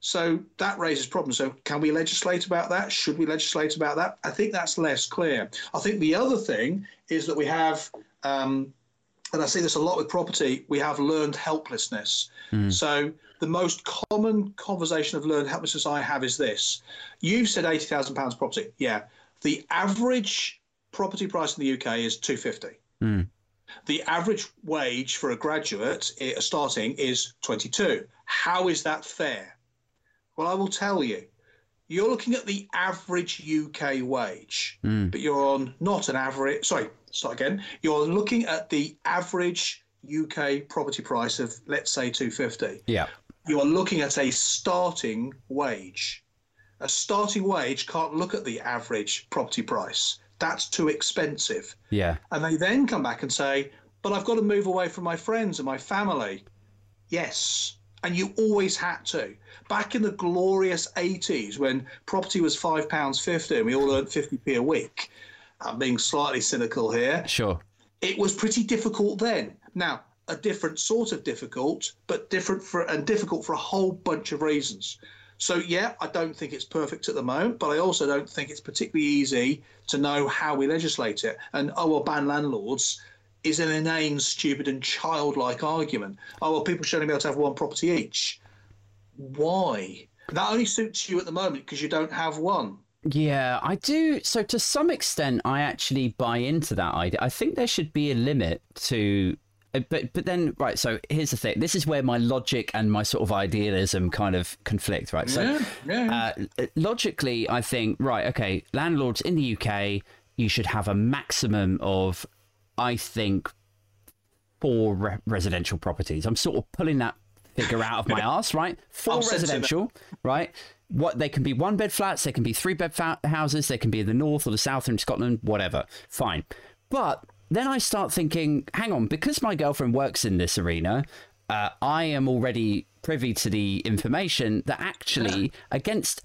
So that raises problems. So can we legislate about that? Should we legislate about that? I think that's less clear. I think the other thing is that we have, um, and I see this a lot with property, we have learned helplessness. Mm. So the most common conversation of learned helplessness I have is this: You've said eighty thousand pounds property. Yeah, the average property price in the UK is two fifty. Mm. The average wage for a graduate starting is 22. How is that fair? Well, I will tell you. You're looking at the average UK wage, mm. but you're on not an average. Sorry, start again. You're looking at the average UK property price of let's say 250. Yeah. You are looking at a starting wage. A starting wage can't look at the average property price that's too expensive. Yeah. And they then come back and say, but I've got to move away from my friends and my family. Yes. And you always had to. Back in the glorious 80s when property was £5.50 and we all earned 50p a week, I'm being slightly cynical here. Sure. It was pretty difficult then. Now, a different sort of difficult, but different for and difficult for a whole bunch of reasons. So yeah, I don't think it's perfect at the moment, but I also don't think it's particularly easy to know how we legislate it. And oh well, ban landlords is an inane, stupid, and childlike argument. Oh well, people should only be able to have one property each. Why? That only suits you at the moment because you don't have one. Yeah, I do. So to some extent, I actually buy into that idea. I think there should be a limit to but but then right so here's the thing. This is where my logic and my sort of idealism kind of conflict right? So yeah, yeah. Uh, logically i think right okay landlords in the uk you should have a maximum of i think four re- residential properties. I'm sort of pulling that figure out of my *laughs* ass right? Four I'll residential right? What they can be one bed flats they can be three bed fa- houses they can be in the north or the south or in scotland whatever. Fine. But then I start thinking, hang on, because my girlfriend works in this arena, uh, I am already privy to the information that actually, *laughs* against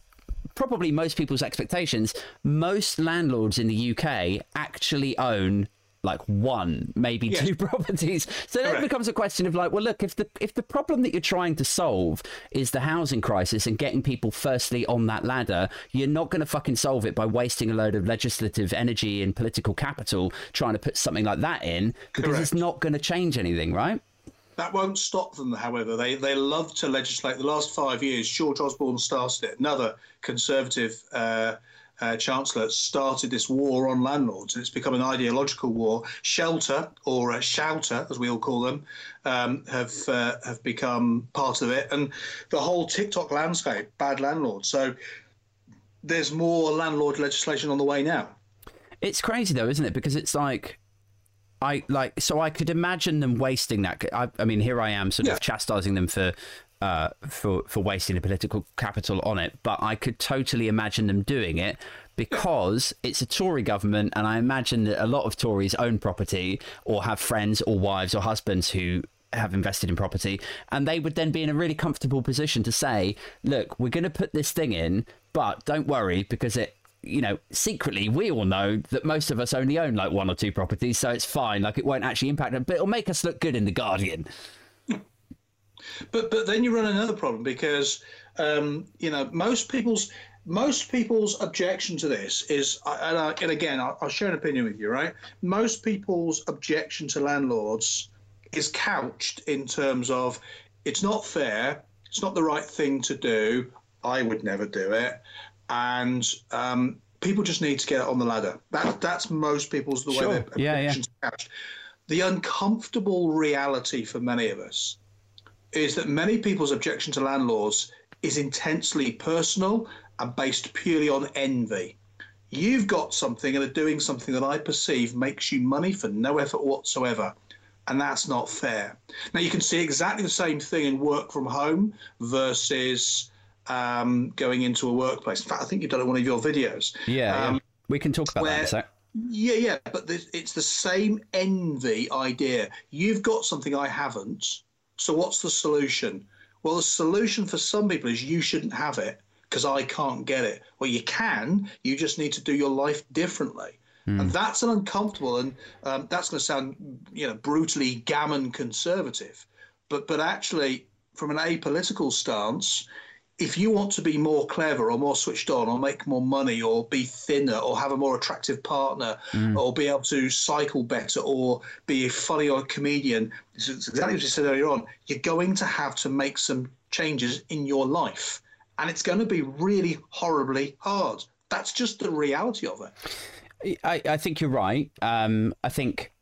probably most people's expectations, most landlords in the UK actually own like one, maybe Yes. two *laughs* properties. So then it becomes a question of like, well, look, if the if the problem that you're trying to solve is the housing crisis and getting people firstly on that ladder, you're not going to fucking solve it by wasting a load of legislative energy and political capital trying to put something like that in because it's not going to change anything, right? That won't stop them, however. They they love to legislate. The last five years, George Osborne started it. Another Conservative uh, uh, Chancellor started this war on landlords, and it's become an ideological war. Shelter, or a Shouter, as we all call them, um, have uh, have become part of it, and the whole TikTok landscape, bad landlords. So there's more landlord legislation on the way now. It's crazy though, isn't it? Because it's like, I like, so I could imagine them wasting that. I, I mean, here I am, sort Yeah. of chastising them for, uh, for for wasting the political capital on it. But I could totally imagine them doing it because it's a Tory government, and I imagine that a lot of Tories own property or have friends or wives or husbands who have invested in property and they would then be in a really comfortable position to say look we're going to put this thing in but don't worry because it you know secretly we all know that most of us only own like one or two properties so it's fine like it won't actually impact them, but it'll make us look good in the guardian But but then you run another problem because um, you know most people's most people's objection to this is and, I, and again I'll, I'll share an opinion with you right. Most people's objection to landlords is couched in terms of it's not fair, it's not the right thing to do. I would never do it, and um, people just need to get on the ladder. That that's most people's the Sure. way their Yeah, yeah. objections couched. The uncomfortable reality for many of us is that many people's objection to landlords is intensely personal and based purely on envy. You've got something and are doing something that I perceive makes you money for no effort whatsoever. And that's not fair. Now, you can see exactly the same thing in work from home versus um, going into a workplace. In fact, I think you've done it in one of your videos. yeah, Um, yeah. we can talk about that in a sec Yeah, yeah, but it's the same envy idea. You've got something I haven't. So what's the solution? Well, the solution for some people is you shouldn't have it because I can't get it. Well, you can. You just need to do your life differently. And that's an uncomfortable, and um, that's going to sound, you know, brutally gammon conservative, but but actually, from an apolitical stance, if you want to be more clever or more switched on or make more money or be thinner or have a more attractive partner or be able to cycle better or be a funny or a comedian, it's it's exactly what you said earlier on, you're going to have to make some changes in your life. And it's going to be really horribly hard. That's just the reality of it. I, I think you're right. Um, I think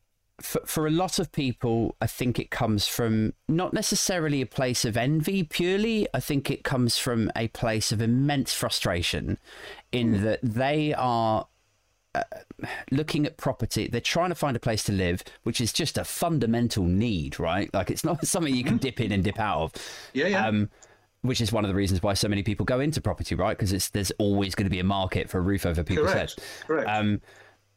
for, for a lot of people, I think it comes from not necessarily a place of envy purely. I think it comes from a place of immense frustration in that they are uh, looking at property. They're trying to find a place to live, which is just a fundamental need, right? Like it's not *laughs* something you can dip in and dip out of. Yeah, yeah. Um, which is one of the reasons why so many people go into property, right? Because it's there's always going to be a market for a roof over people's Correct. heads. Correct. Um,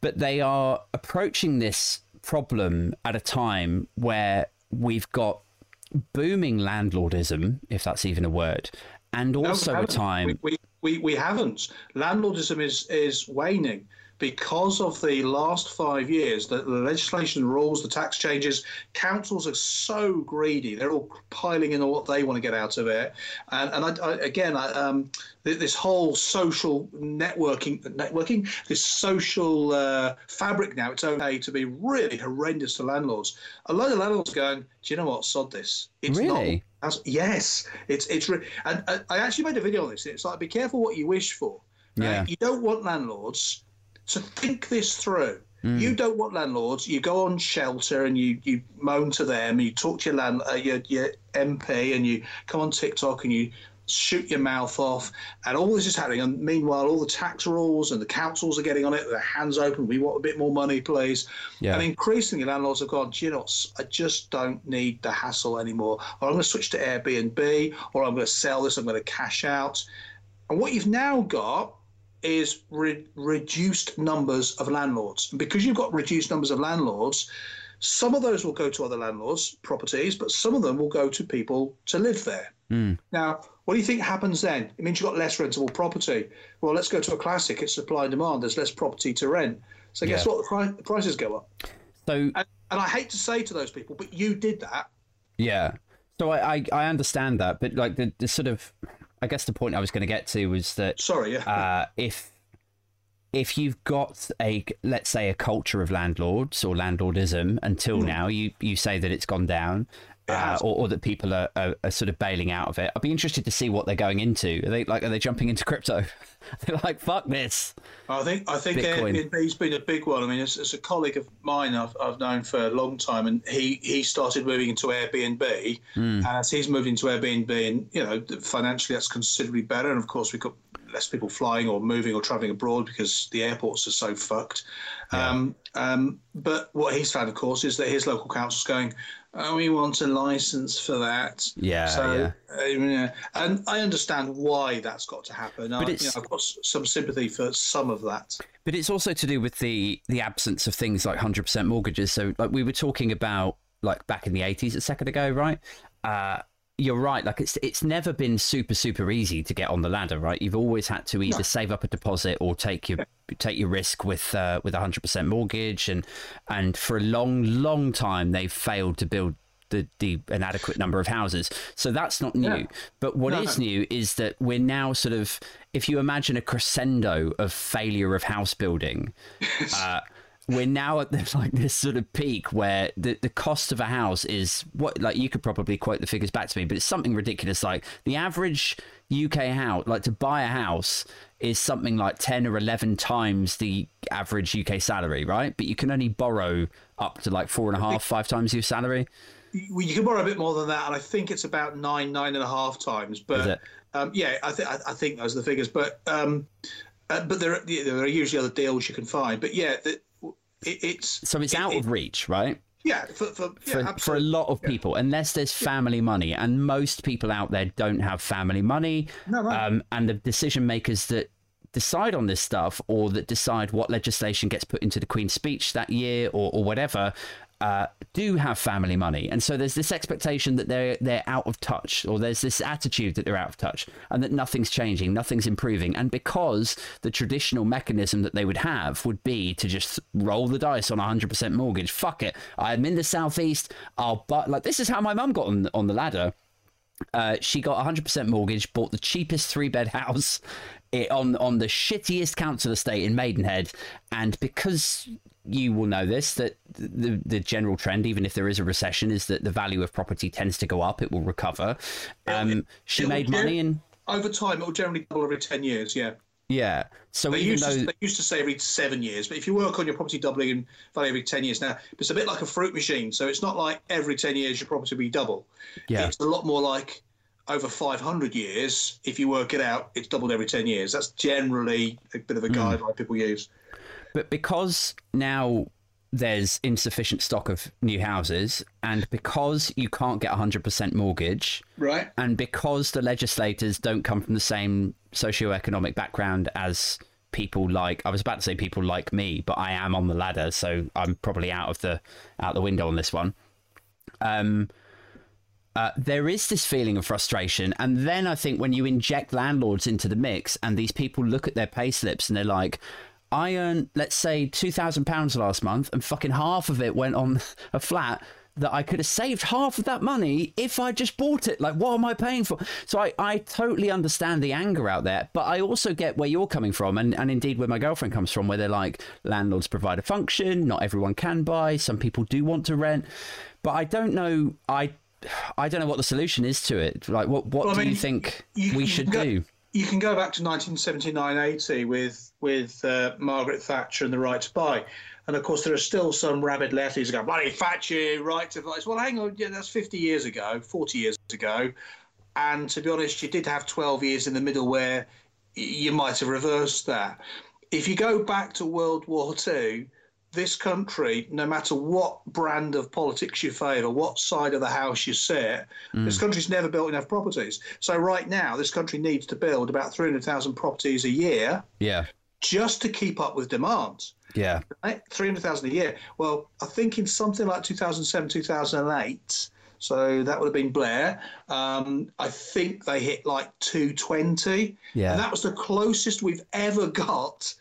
but they are approaching this problem at a time where we've got booming landlordism, if that's even a word, and also No, a time. haven't. We, we, we haven't. Landlordism is, is waning because of the last five years, the, the legislation, the rules, the tax changes. Councils are so greedy; they're all piling in on what they want to get out of it. And, and I, I, again, I, um, th- this whole social networking, networking, this social uh, fabric now, it's okay to be really horrendous to landlords. A lot of landlords going, do you know what? Sod this. It's Really? not yes, it's it's re- and uh, I actually made a video on this. It's like be careful what you wish for. Yeah. You don't want landlords to think this through. You don't want landlords. You go on shelter and you, you moan to them. You talk to your land uh, your, your MP and you come on TikTok and you shoot your mouth off. And all this is happening. And meanwhile, all the tax rules and the councils are getting on it. with Their hands open. We want a bit more money, please. Yeah. And increasingly, landlords have gone. Do you know, what? I just don't need the hassle anymore. Or I'm going to switch to Airbnb, or I'm going to sell this. I'm going to cash out. And what you've now got is re- reduced numbers of landlords. And because you've got reduced numbers of landlords, some of those will go to other landlords' properties, but some of them will go to people to live there. Hmm. Now, what do you think happens then? It means you've got less rentable property. Well, let's go to a classic. It's supply and demand. There's less property to rent. So guess Yeah. what? The, pri- the prices go up. So And, and I hate to say to those people, but you did that. Yeah. So I, I, I understand that, but like the, the sort of, I guess the point I was going to get to was that Sorry, yeah. uh, if if you've got a let's say a culture of landlords or landlordism until now, you you say that it's gone down. Uh, or, or that people are, are, are sort of bailing out of it. I'd be interested to see what they're going into. Are they like are they jumping into crypto? *laughs* they're like fuck this. I think I think Airbnb's been a big one. I mean, as, as a colleague of mine I've, I've known for a long time, and he he started moving into Airbnb, and as he's moved into Airbnb, and you know, financially that's considerably better. And of course, we've got less people flying or moving or traveling abroad because the airports are so fucked. Um, um, but what he's found, of course, is that his local council's going, oh, we want a license for that. Yeah, So, yeah. uh, yeah. and I understand why that's got to happen. I, you it's- know, I've got some sympathy for some of that. But it's also to do with the the absence of things like hundred percent mortgages. So like we were talking about like back in the eighties a second ago, right? Uh, you're right. Like it's it's never been super super easy to get on the ladder, right? You've always had to either save up a deposit or take your take your risk with uh, with a hundred percent mortgage, and and for a long long time they've failed to build. The, the an adequate number of houses, so that's not new. Yeah. But what No, is new is that we're now sort of, if you imagine a crescendo of failure of house building, *laughs* uh, we're now at this like this sort of peak where the, the cost of a house is what like you could probably quote the figures back to me, but it's something ridiculous. Like the average UK house, like to buy a house is something like 10 or 11 times the average UK salary, right? But you can only borrow up to like four and a half, five times your salary. Well, you can borrow a bit more than that, and I think it's about nine, nine and a half times. But um, yeah, I, th- I I think those are the figures. But um, uh, but there are, there are usually other deals you can find. But yeah, the, it, it's So it's out of reach, right? yeah for for, yeah, for, for a lot of people, unless there's family money, and most people out there don't have family money. No, no. Um, and the decision makers that decide on this stuff, or that decide what legislation gets put into the Queen's speech that year, or, or whatever, uh, do have family money, and so there's this expectation that they're they're out of touch, or there's this attitude that they're out of touch, and that nothing's changing, nothing's improving, and because the traditional mechanism that they would have would be to just roll the dice on a hundred percent mortgage. Fuck it, I'm in the southeast. I'll but like this is how my mum got on on the ladder. Uh, she got a 100% mortgage, bought the cheapest three bed house on on the shittiest council estate in Maidenhead, and because you will know this that the the general trend, even if there is a recession, is that the value of property tends to go up. It will recover. Um, she it'll made money, and over time it will generally double every ten years. Yeah. yeah. So They used, though to, they used to say every seven years, but if you work on your property doubling in value every 10 years now, it's a bit like a fruit machine. So it's not like every 10 years your property will be double. Yeah. It's a lot more like over 500 years, if you work it out, it's doubled every 10 years. That's generally a bit of Hmm. a guideline people use. But because now there's insufficient stock of new houses, and because you can't get a 100% mortgage, Right. and because the legislators don't come from the same socioeconomic background as people like I was about to say people like me, but I am on the ladder, so I'm probably out of the out the window on this one. Um, uh, there is this feeling of frustration, and then I think when you inject landlords into the mix, and these people look at their pay slips and they're like, "I earned, let's say, two thousand pounds last month, and fucking half of it went on *laughs* a flat." that I could have saved half of that money if I just bought it. Like, what am I paying for? So I, I totally understand the anger out there, but I also get where you're coming from, and, and indeed where my girlfriend comes from, where they're like, landlords provide a function, not everyone can buy, some people do want to rent. But I don't know, I I don't know what the solution is to it. Like, what, what well, do mean, you think you, we should go, do? You can go back to 1979-80 with, with uh, Margaret Thatcher and the right to buy and of course, there are still some rabid lefties going go, bloody Thatcher, right to buy. Well, hang on, yeah, that's 50 years ago, 40 years ago. And to be honest, you did have 12 years in the middle where you might have reversed that. If you go back to World War II, this country, no matter what brand of politics you favour, what side of the house you sit, mm. this country's never built enough properties. So right now, this country needs to build about 300,000 properties a year. Yeah. Just to keep up with demand. Yeah. Right? 300,000 a year. Well, I think in something like 2007, 2008, so that would have been Blair. Um, I think they hit like 220. Yeah. And that was the closest we've ever got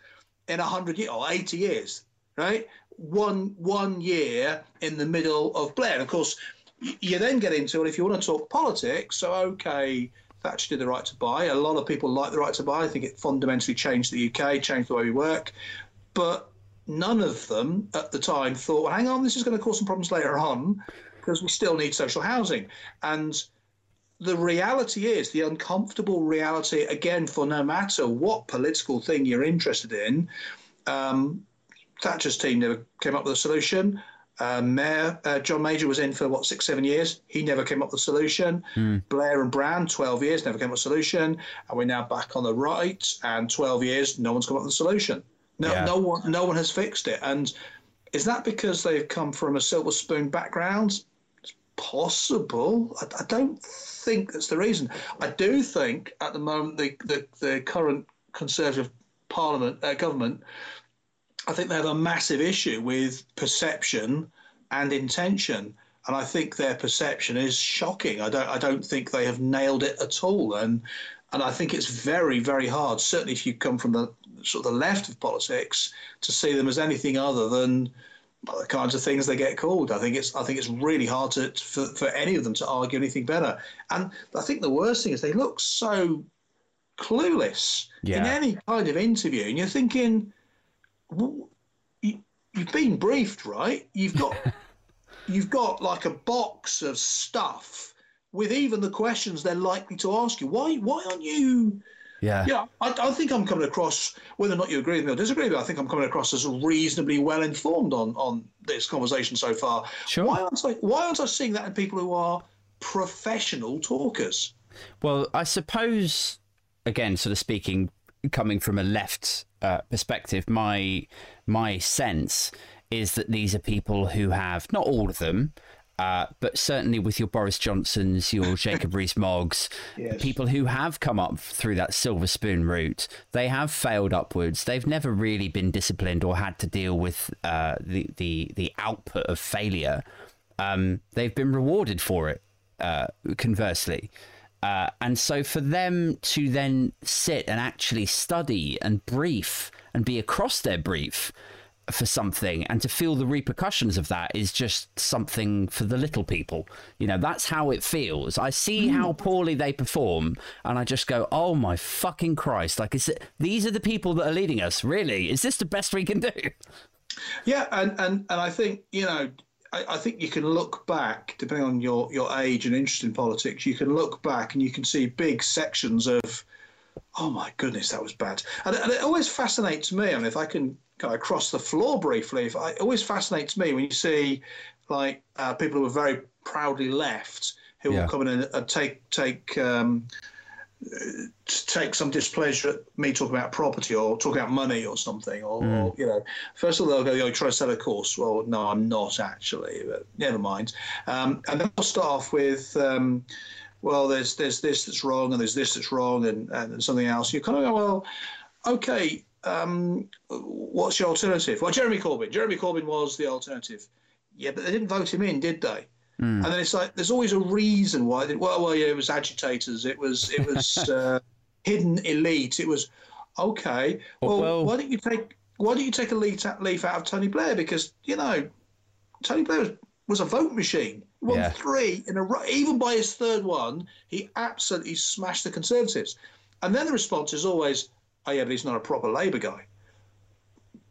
in 100 years or 80 years, right? One one year in the middle of Blair. And of course, you then get into it if you want to talk politics. So, okay, Thatcher did the right to buy. A lot of people like the right to buy. I think it fundamentally changed the UK, changed the way we work. But none of them at the time thought, well, hang on, this is going to cause some problems later on because we still need social housing. And the reality is, the uncomfortable reality, again, for no matter what political thing you're interested in, um, Thatcher's team never came up with a solution. Uh, Mayor uh, John Major was in for what six, seven years. He never came up with a solution. Mm. Blair and Brown, twelve years, never came up with a solution. And we're now back on the right, and twelve years, no one's come up with a solution. No, yeah. no one, no one has fixed it. And is that because they've come from a silver spoon background? It's possible. I, I don't think that's the reason. I do think at the moment the the, the current Conservative Parliament uh, government, I think they have a massive issue with perception and intention. And I think their perception is shocking. I don't. I don't think they have nailed it at all. And and I think it's very, very hard. Certainly, if you come from the sort of the left of politics to see them as anything other than the kinds of things they get called. I think it's I think it's really hard to, for, for any of them to argue anything better. And I think the worst thing is they look so clueless yeah. in any kind of interview, and you're thinking, you, you've been briefed, right? You've got *laughs* you've got like a box of stuff with even the questions they're likely to ask you. Why why aren't you yeah. Yeah. I, I, think I'm coming across, whether or not you agree with me or disagree with me, I think I'm coming across as reasonably well informed on, on this conversation so far. Sure. Why aren't, I, why aren't I seeing that in people who are professional talkers? Well, I suppose, again, sort of speaking, coming from a left uh, perspective, my my sense is that these are people who have not all of them, uh, but certainly with your Boris Johnsons, your *laughs* Jacob Rees-Moggs, yes. people who have come up through that silver spoon route, they have failed upwards. They've never really been disciplined or had to deal with uh, the, the, the output of failure. Um, they've been rewarded for it, uh, conversely. Uh, and so for them to then sit and actually study and brief and be across their brief for something and to feel the repercussions of that is just something for the little people. You know that's how it feels. I see mm. how poorly they perform and i just go oh my fucking christ. Like is it these are the people that are leading us really. Is this the best we can do? Yeah and and, and i think you know I, I think you can look back depending on your your age and interest in politics you can look back and you can see big sections of oh my goodness, that was bad. And, and, it always fascinates me. I mean, if I can kind of cross the floor briefly, if I, it always fascinates me when you see like uh, people who are very proudly left who yeah. will come in and, and take take um, take some displeasure at me talking about property or talking about money or something, or, mm. or you know, first of all they'll go, "You're trying to sell a course." Well, no, I'm not actually, but never mind. Um, and then I'll start off with. Um, well, there's there's this that's wrong, and there's this that's wrong, and, and something else. You kind of go, well, okay, um, what's your alternative? Well, Jeremy Corbyn. Jeremy Corbyn was the alternative. Yeah, but they didn't vote him in, did they? Mm. And then it's like there's always a reason why. They, well, well, yeah, it was agitators. It was it was *laughs* uh, hidden elite. It was okay. Well, well, why don't you take why don't you take a leaf, leaf out of Tony Blair? Because you know, Tony Blair was, was a vote machine. He won yeah. three in a row. Even by his third one, he absolutely smashed the Conservatives. And then the response is always, "Oh yeah, but he's not a proper Labour guy."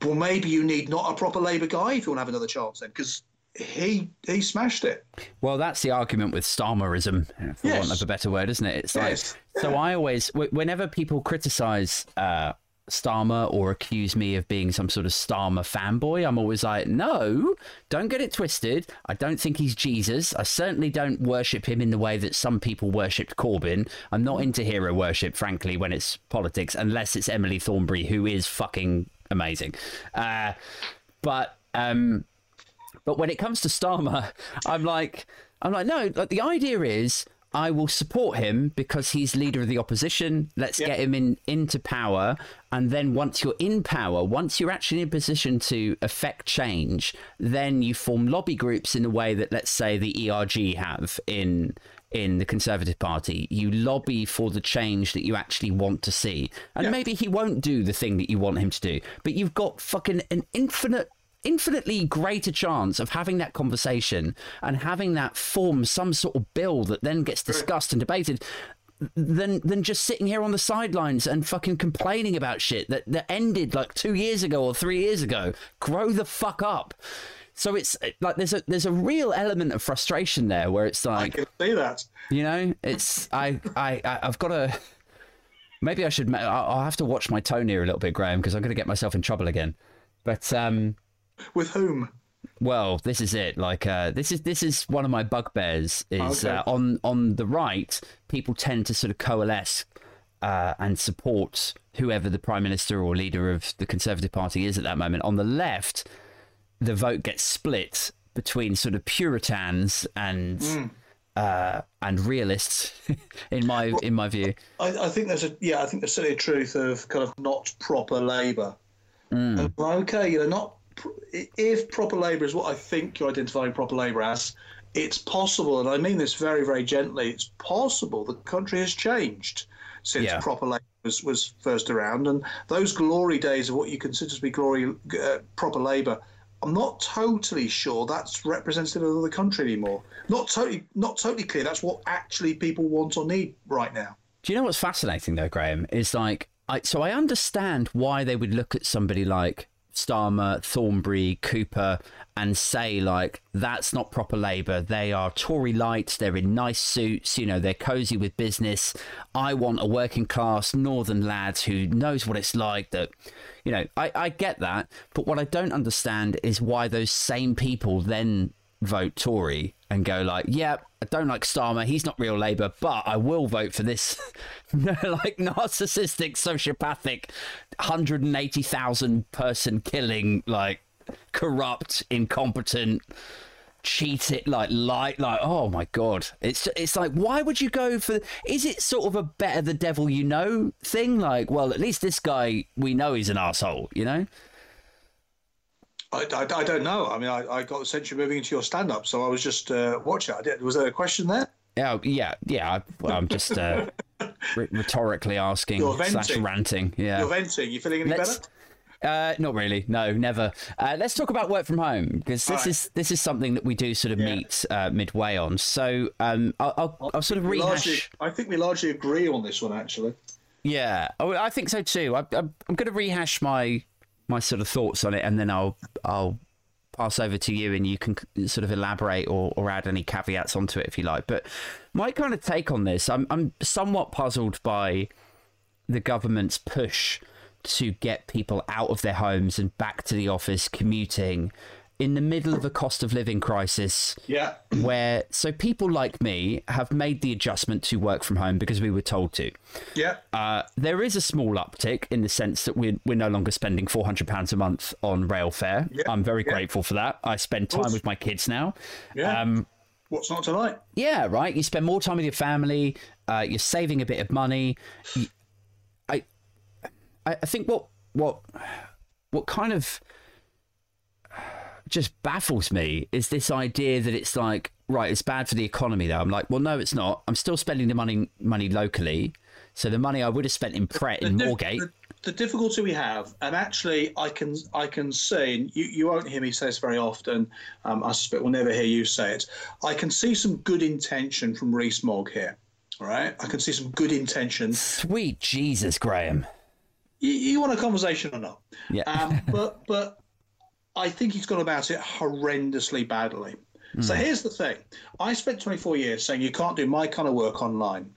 Well, maybe you need not a proper Labour guy if you want to have another chance then, because he he smashed it. Well, that's the argument with Starmerism, for yes. want of a better word, isn't it? It's yes. like so. I always, whenever people criticise uh, Starmer or accuse me of being some sort of Starmer fanboy, I'm always like, no, don't get it twisted. I don't think he's Jesus. I certainly don't worship him in the way that some people worshipped Corbyn. I'm not into hero worship, frankly, when it's politics, unless it's Emily Thornberry, who is fucking amazing. Uh, but um, but when it comes to Starmer, I'm like, I'm like, no, like the idea is I will support him because he's leader of the opposition. Let's get him in into power, and then once you're in power, once you're actually in a position to affect change, then you form lobby groups in the way that, let's say, the ERG have in in the Conservative Party. You lobby for the change that you actually want to see, and maybe he won't do the thing that you want him to do, but you've got fucking an infinite infinitely greater chance of having that conversation and having that form some sort of bill that then gets discussed and debated than than just sitting here on the sidelines and fucking complaining about shit that, that ended like two years ago or three years ago. Grow the fuck up. So it's like there's a there's a real element of frustration there where it's like I can see that. You know, it's I I I've got to maybe I should I'll have to watch my tone here a little bit, Graham, because I'm going to get myself in trouble again. But um, with whom? Well, this is it. Like, uh, this is this is one of my bugbears. Is okay. uh, on on the right, people tend to sort of coalesce uh, and support whoever the prime minister or leader of the Conservative Party is at that moment. On the left, the vote gets split between sort of Puritans and. Mm. Uh, and realists, *laughs* in my well, in my view, I, I, think there's a yeah, I think there's certainly a truth of kind of not proper Labour. Mm. okay, you know, not if proper labour is what I think you're identifying proper labour as, it's possible, and I mean this very, very gently, it's possible the country has changed since yeah. proper labour was, was first around. And those glory days of what you consider to be glory, uh, proper labour, I'm not totally sure that's representative of the country anymore. Not totally, not totally clear. That's what actually people want or need right now. Do you know what's fascinating though, Graham? Is like, I, so I understand why they would look at somebody like Starmer, Thornberry, Cooper, and say like that's not proper Labour. They are Tory light. They're in nice suits. You know, they're cozy with business. I want a working class northern lad who knows what it's like. That, you know, I, I get that. But what I don't understand is why those same people then vote Tory and go like, yeah, I don't like Starmer. He's not real Labour, but I will vote for this *laughs* like narcissistic, sociopathic, 180,000 person killing, like corrupt, incompetent, cheated, like light, like oh my god, it's it's like why would you go for? Is it sort of a better the devil you know thing? Like, well, at least this guy we know he's an asshole, you know. I, I, I, don't know. I mean, I, I got the sense you're moving into your stand up, so I was just uh, watching. It. Was there a question there? Oh, yeah, yeah. I, am just uh, *laughs* rhetorically asking slash ranting. Yeah, you're venting. You feeling any Let's, better? Uh, not really. No, never. Uh, let's talk about work from home because this right. is this is something that we do sort of yeah. meet uh, midway on. So um, I'll, I'll, I'll, sort of rehash. Largely, I think we largely agree on this one, actually. Yeah, oh, I think so too. I, I'm going to rehash my my sort of thoughts on it, and then I'll I'll pass over to you, and you can sort of elaborate or, or add any caveats onto it if you like. But my kind of take on this, I'm I'm somewhat puzzled by the government's push to get people out of their homes and back to the office commuting in the middle of a cost of living crisis. Yeah. *clears throat* Where so people like me have made the adjustment to work from home because we were told to. Yeah. Uh, there is a small uptick in the sense that we're we're no longer spending four hundred pounds a month on rail fare. Yeah. I'm very yeah. grateful for that. I spend time with my kids now. Yeah. Um, What's not to like? Yeah, right. You spend more time with your family. Uh, you're saving a bit of money. I, I think what what what kind of just baffles me is this idea that it's like right, it's bad for the economy though. I'm like, well, no, it's not. I'm still spending the money money locally, so the money I would have spent in Pret in Moorgate. The, the, difficulty we have, and actually, I can I can see, and you, you won't hear me say this very often. Um, I suspect we'll never hear you say it. I can see some good intention from Rees-Mogg here. All right, I can see some good intention. Sweet Jesus, Graham. You, you want a conversation or not? Yeah. Um, but but I think he's gone about it horrendously badly. Mm. So hmm. here's the thing: I spent 24 years saying you can't do my kind of work online.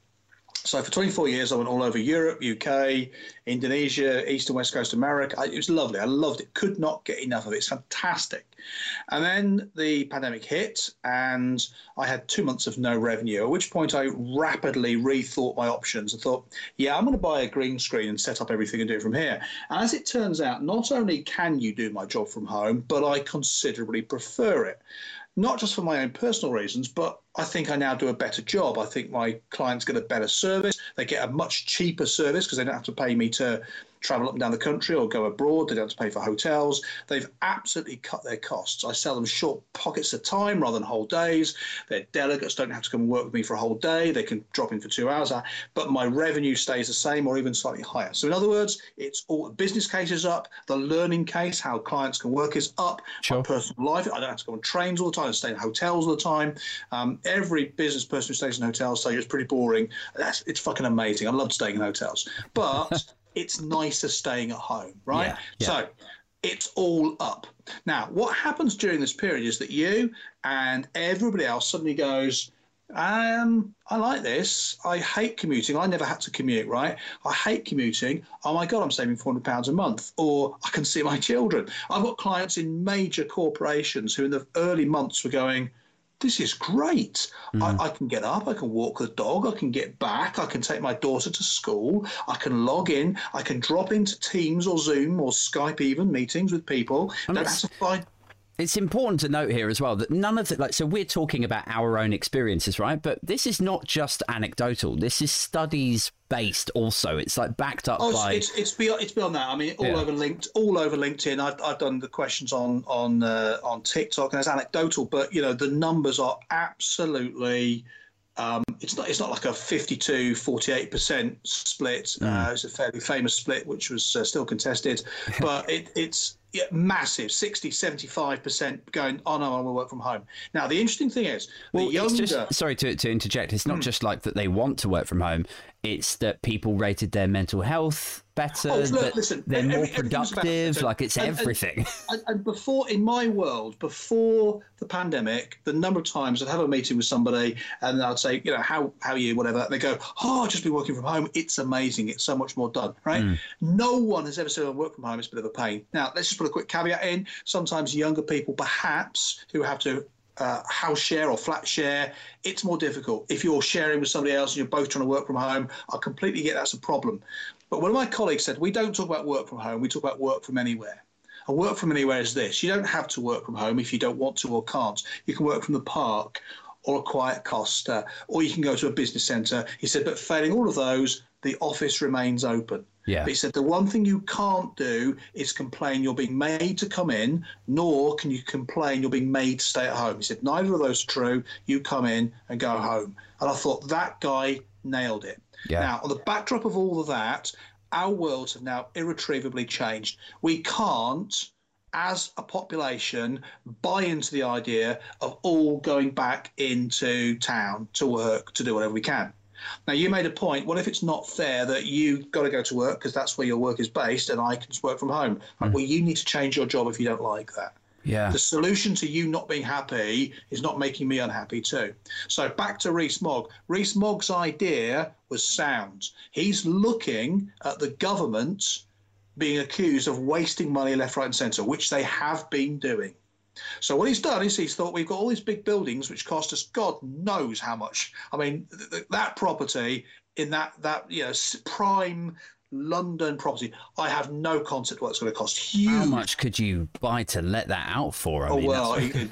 So for 24 years, I went all over Europe, UK, Indonesia, East and West Coast America. It was lovely. I loved it. Could not get enough of it. It's fantastic. And then the pandemic hit, and I had two months of no revenue. At which point, I rapidly rethought my options and thought, yeah, I'm going to buy a green screen and set up everything and do it from here. And as it turns out, not only can you do my job from home, but I considerably prefer it not just for my own personal reasons, but I think I now do a better job. I think my clients get a better service. They get a much cheaper service because they don't have to pay me to travel up and down the country or go abroad. They don't have to pay for hotels. They've absolutely cut their costs. I sell them short pockets of time rather than whole days. Their delegates don't have to come and work with me for a whole day. They can drop in for two hours, but my revenue stays the same or even slightly higher. So in other words, it's all the business case is up, the learning case, how clients can work is up. Sure. My personal life, I don't have to go on trains all the time. I stay in hotels all the time. Um, every business person who stays in hotels say it's pretty boring. That's it's fucking amazing. I love staying in hotels, but *laughs* it's nicer staying at home, right? Yeah, yeah. So it's all up. Now, what happens during this period is that you and everybody else suddenly goes, um, I like this. I hate commuting. I never had to commute, right? I hate commuting. Oh my God, I'm saving £400 a month. Or I can see my children. I've got clients in major corporations who, in the early months, were going, this is great. Mm. I, I, can get up, I can walk the dog, I can get back, I can take my daughter to school, I can log in, I can drop into Teams or Zoom or Skype even meetings with people. To find it's important to note here as well that none of the like so we're talking about our own experiences right? But this is not just anecdotal. This is studies based also. It's like backed up oh, by it's, it's beyond it's beyond that. I mean all yeah. over linked all over linkedin. I've, I've done the questions on on uh, on tiktok and it's anecdotal but you know the numbers are absolutely um, it's not it's not like a 52 48% split. Mm. uh, it's a fairly famous split which was uh, still contested. *laughs* But it, it's yeah, massive 60 75% going oh no i will work from home. Now the interesting thing is well, younger... just, sorry to, to interject it's not mm. just like that they want to work from home it's that people rated their mental health better oh, look, listen, they're every, more productive like it's and, everything. *laughs* and, and, before in my world before the pandemic the number of times i'd have a meeting with somebody and i'd say you know how how are you? whatever and they go oh i've just be working from home it's amazing it's so much more done right? Mm. no one has ever said I work from home it's a bit of a pain. Now let's put a quick caveat in sometimes younger people perhaps who have to uh, house share or flat share, it's more difficult. If you're sharing with somebody else and you're both trying to work from home, I completely get that's a problem. But one of my colleagues said, we don't talk about work from home, we talk about work from anywhere. And work from anywhere is this you don't have to work from home if you don't want to or can't. You can work from the park or a quiet Costa, or you can go to a business centre. He said, but failing all of those, the office remains open. Yeah. But he said the one thing you can't do is complain you're being made to come in, nor can you complain you're being made to stay at home. He said neither of those are true. You come in and go home. And I thought that guy nailed it. Yeah. Now, on the backdrop of all of that, our worlds have now irretrievably changed. We can't, as a population, buy into the idea of all going back into town to work to do whatever we can. Now, you made a point. What if it's not fair that you've got to go to work because that's where your work is based, and I can just work from home? Mm. Well, you need to change your job if you don't like that. Yeah. The solution to you not being happy is not making me unhappy too. So back to Rees-Mogg. Rees-Mogg's idea was sound. He's looking at the government being accused of wasting money left, right, and centre, which they have been doing. So what he's done is he's thought we've got all these big buildings which cost us God knows how much. I mean, th- th- that property in that that you know prime London property, I have no concept what it's going to cost. Huge. How much could you buy to let that out for? I oh mean, well, he,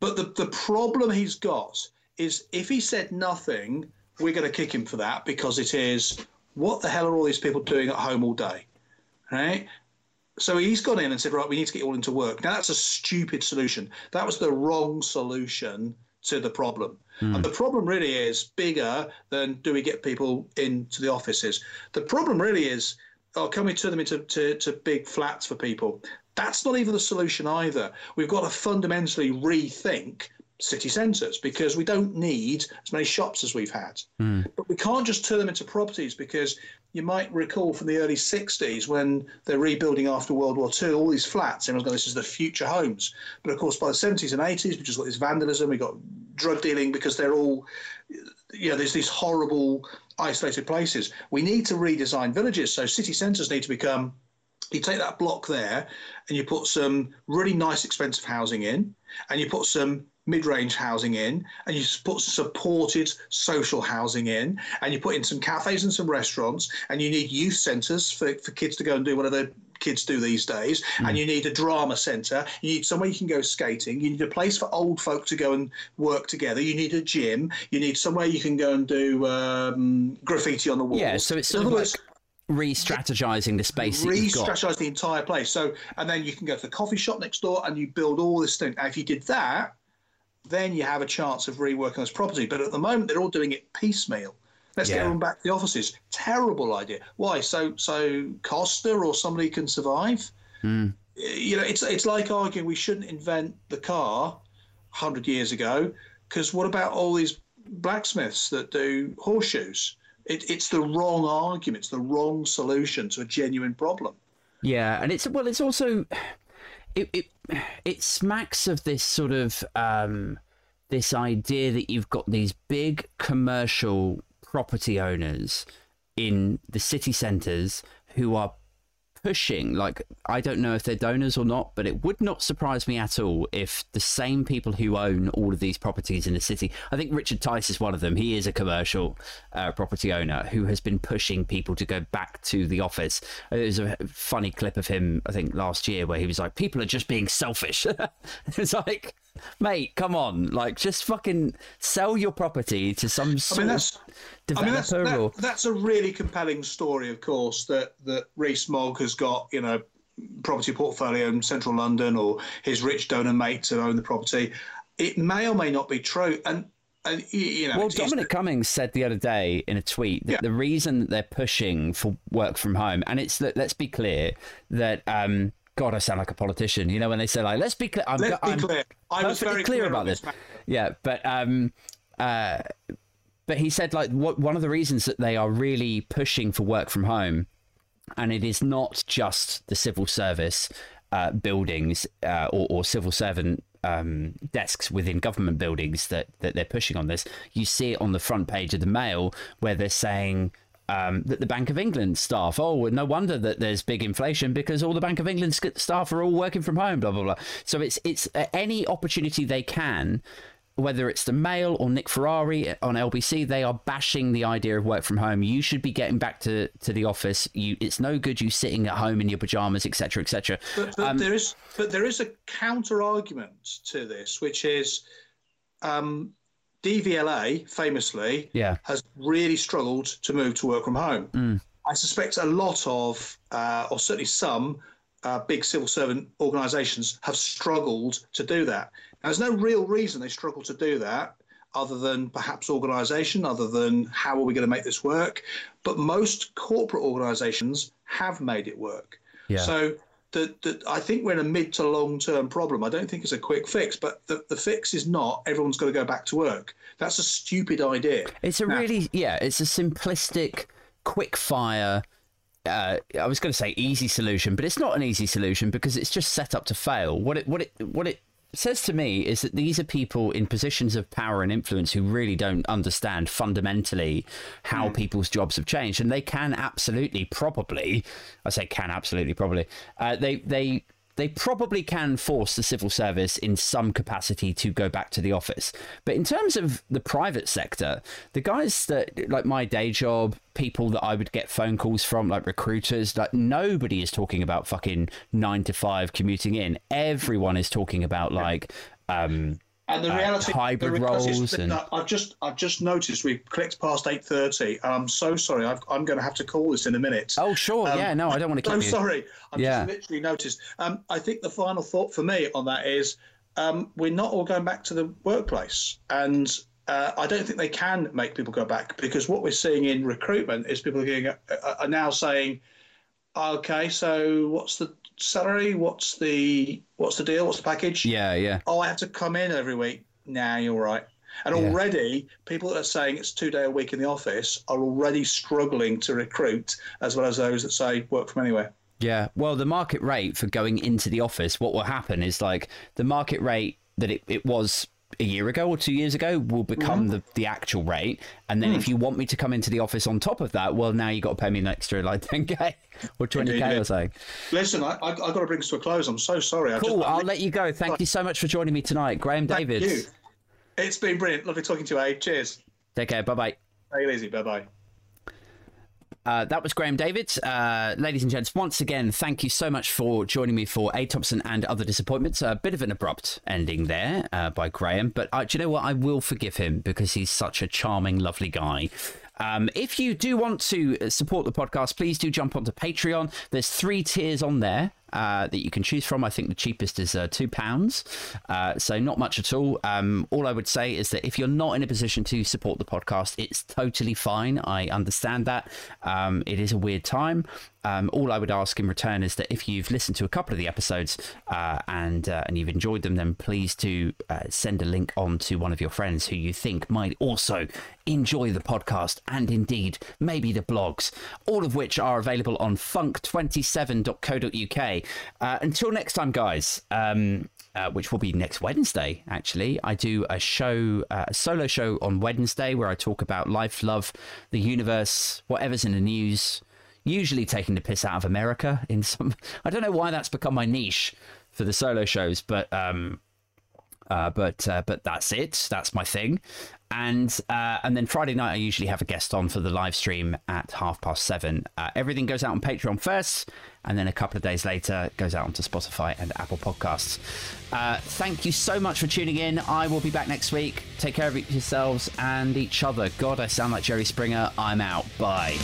but the the problem he's got is if he said nothing, we're going to kick him for that because it is what the hell are all these people doing at home all day? right? So he's gone in and said, right, we need to get you all into work. Now that's a stupid solution. That was the wrong solution to the problem. Mm. And the problem really is bigger than do we get people into the offices. The problem really is, oh, can we turn them into to, to big flats for people? That's not even the solution either. We've got to fundamentally rethink city centres because we don't need as many shops as we've had. Mm. But we can't just turn them into properties because you might recall from the early 60s when they're rebuilding after World War II, all these flats, everyone's going, this is the future homes. But of course, by the 70s and 80s, we just got this vandalism, we got drug dealing because they're all, you know, there's these horrible isolated places. We need to redesign villages. So city centres need to become you take that block there and you put some really nice expensive housing in and you put some mid-range housing in and you put supported social housing in and you put in some cafes and some restaurants and you need youth centres for, for kids to go and do whatever kids do these days mm. and you need a drama centre you need somewhere you can go skating. You need a place for old folk to go and work together. You need a gym. You need somewhere you can go and do um, graffiti on the walls. Yeah so it's sort of like re-strategizing the space re-strategize the entire place. So and then you can go to the coffee shop next door and you build all this thing. And if you did that then you have a chance of reworking this property but at the moment they're all doing it piecemeal let's yeah. get everyone back to the offices terrible idea why so so costa or somebody can survive mm. you know it's it's like arguing we shouldn't invent the car 100 years ago because what about all these blacksmiths that do horseshoes it, it's the wrong argument. It's the wrong solution to a genuine problem. Yeah, and it's well, it's also it it, smacks of this sort of um, this idea that you've got these big commercial property owners in the city centres who are pushing like i don't know if they're donors or not but it would not surprise me at all if the same people who own all of these properties in the city i think richard tice is one of them he is a commercial uh, property owner who has been pushing people to go back to the office. There's a funny clip of him i think last year where he was like people are just being selfish. *laughs* It's like mate, come on, like just fucking sell your property to some sort I mean, that's, developer. I mean, that's, that, that's a really compelling story, of course, that that Rees-Mogg has got, you know, property portfolio in central London, or his rich donor mates who own the property. It may or may not be true, and. And, you know, well, Dominic Cummings said the other day in a tweet that yeah. the reason that they're pushing for work from home, and it's that let's be clear that um, God, I sound like a politician. You know, when they say like, "Let's be clear," I'm, let's be I'm clear. I was very clear, clear about this. this yeah, but um, uh, but he said like what one of the reasons that they are really pushing for work from home, and it is not just the civil service uh, buildings uh, or, or, civil servant um, desks within government buildings that that they're pushing on this. You see it on the front page of the Mail where they're saying um, that the Bank of England staff, oh, no wonder that there's big inflation because all the Bank of England staff are all working from home, blah blah blah. So it's it's uh, any opportunity they can, whether it's the Mail or Nick Ferrari on LBC, they are bashing the idea of work from home. You should be getting back to, to the office. You, it's no good you sitting at home in your pajamas, etc., etc. But, but um, there is but there is a counter argument to this, which is. Um, DVLA famously yeah. has really struggled to move to work from home. Mm. I suspect a lot of, uh, or certainly some, uh, big civil servant organisations have struggled to do that. Now, there's no real reason they struggle to do that other than perhaps organisation, other than how are we going to make this work. But most corporate organisations have made it work. Yeah. So that, that I think we're in a mid to long term problem. I don't think it's a quick fix, but the, the fix is not everyone's got to go back to work. That's a stupid idea. It's a now, really, yeah, it's a simplistic, quick fire. Uh, I was going to say easy solution, but it's not an easy solution because it's just set up to fail. What it, what it, what it says to me is that these are people in positions of power and influence who really don't understand fundamentally how mm. people's jobs have changed, and they can absolutely, probably, I say can absolutely, probably, uh, they they they probably can force the civil service in some capacity to go back to the office. But in terms of the private sector, the guys that, like my day job, people that I would get phone calls from, like recruiters, like nobody is talking about fucking nine to five commuting in. Everyone is talking about like, um, And the uh, reality, hybrid the reality is roles that- and- I've just, I've just noticed we've clicked past eight thirty. I'm so sorry. I've, I'm going to have to call this in a minute. Oh, sure. Um, yeah, no, I don't want to so keep you. sorry. I've Yeah. just literally noticed. Um, I think the final thought for me on that is um, we're not all going back to the workplace, and uh, I don't think they can make people go back because what we're seeing in recruitment is people are, getting, uh, are now saying, "Okay, so what's the salary? What's the what's the deal? What's the package? Yeah, yeah. Oh, I have to come in every week. Nah, you're right." And Yeah. already, people that are saying it's two day a week in the office are already struggling to recruit, as well as those that say work from anywhere. Yeah. Well, the market rate for going into the office, what will happen is like the market rate that it, it was a year ago or two years ago will become Mm-hmm. the, the actual rate. And then Hmm. if you want me to come into the office on top of that, well, now you got to pay me an extra like *laughs* 10K or 20K Indeed, or yeah. something. Listen, I, I, I've got to bring this to a close. I'm so sorry. I Cool. Just, I'll let you go. Thank you so much for joining me tonight, Graham Thank David. you. It's been brilliant. Lovely talking to you, Abe. Cheers. Take care. Bye bye. Take it easy. Bye bye. Uh, that was Graham David. Uh, ladies and gents, once again, thank you so much for joining me for A. Thompson and Other Disappointments. A bit of an abrupt ending there uh, by Graham, but uh, do you know what? I will forgive him because he's such a charming, lovely guy. Um, if you do want to support the podcast, please do jump onto Patreon. There's three tiers on there uh, that you can choose from. I think the cheapest is uh, two pounds, uh, so not much at all. Um, all I would say is that if you're not in a position to support the podcast, it's totally fine. I understand that. Um, it is a weird time. Um, all I would ask in return is that if you've listened to a couple of the episodes uh, and uh, and you've enjoyed them, then please do uh, send a link on to one of your friends who you think might also enjoy the podcast and indeed maybe the blogs, all of which are available on funk27.co.uk. Uh, until next time, guys. Um, uh, which will be next Wednesday, actually. I do a show, uh, a solo show on Wednesday where I talk about life, love, the universe, whatever's in the news, usually taking the piss out of America *laughs* in some. I don't know why that's become my niche for the solo shows, but um, uh, but uh, but that's it. That's my thing. And uh, and then Friday night I usually have a guest on for the live stream at half past seven. Uh, everything goes out on Patreon first, and then a couple of days later goes out onto Spotify and Apple Podcasts. Uh, thank you so much for tuning in. I will be back next week. Take care of yourselves and each other. God, I sound like Jerry Springer. I'm out. Bye.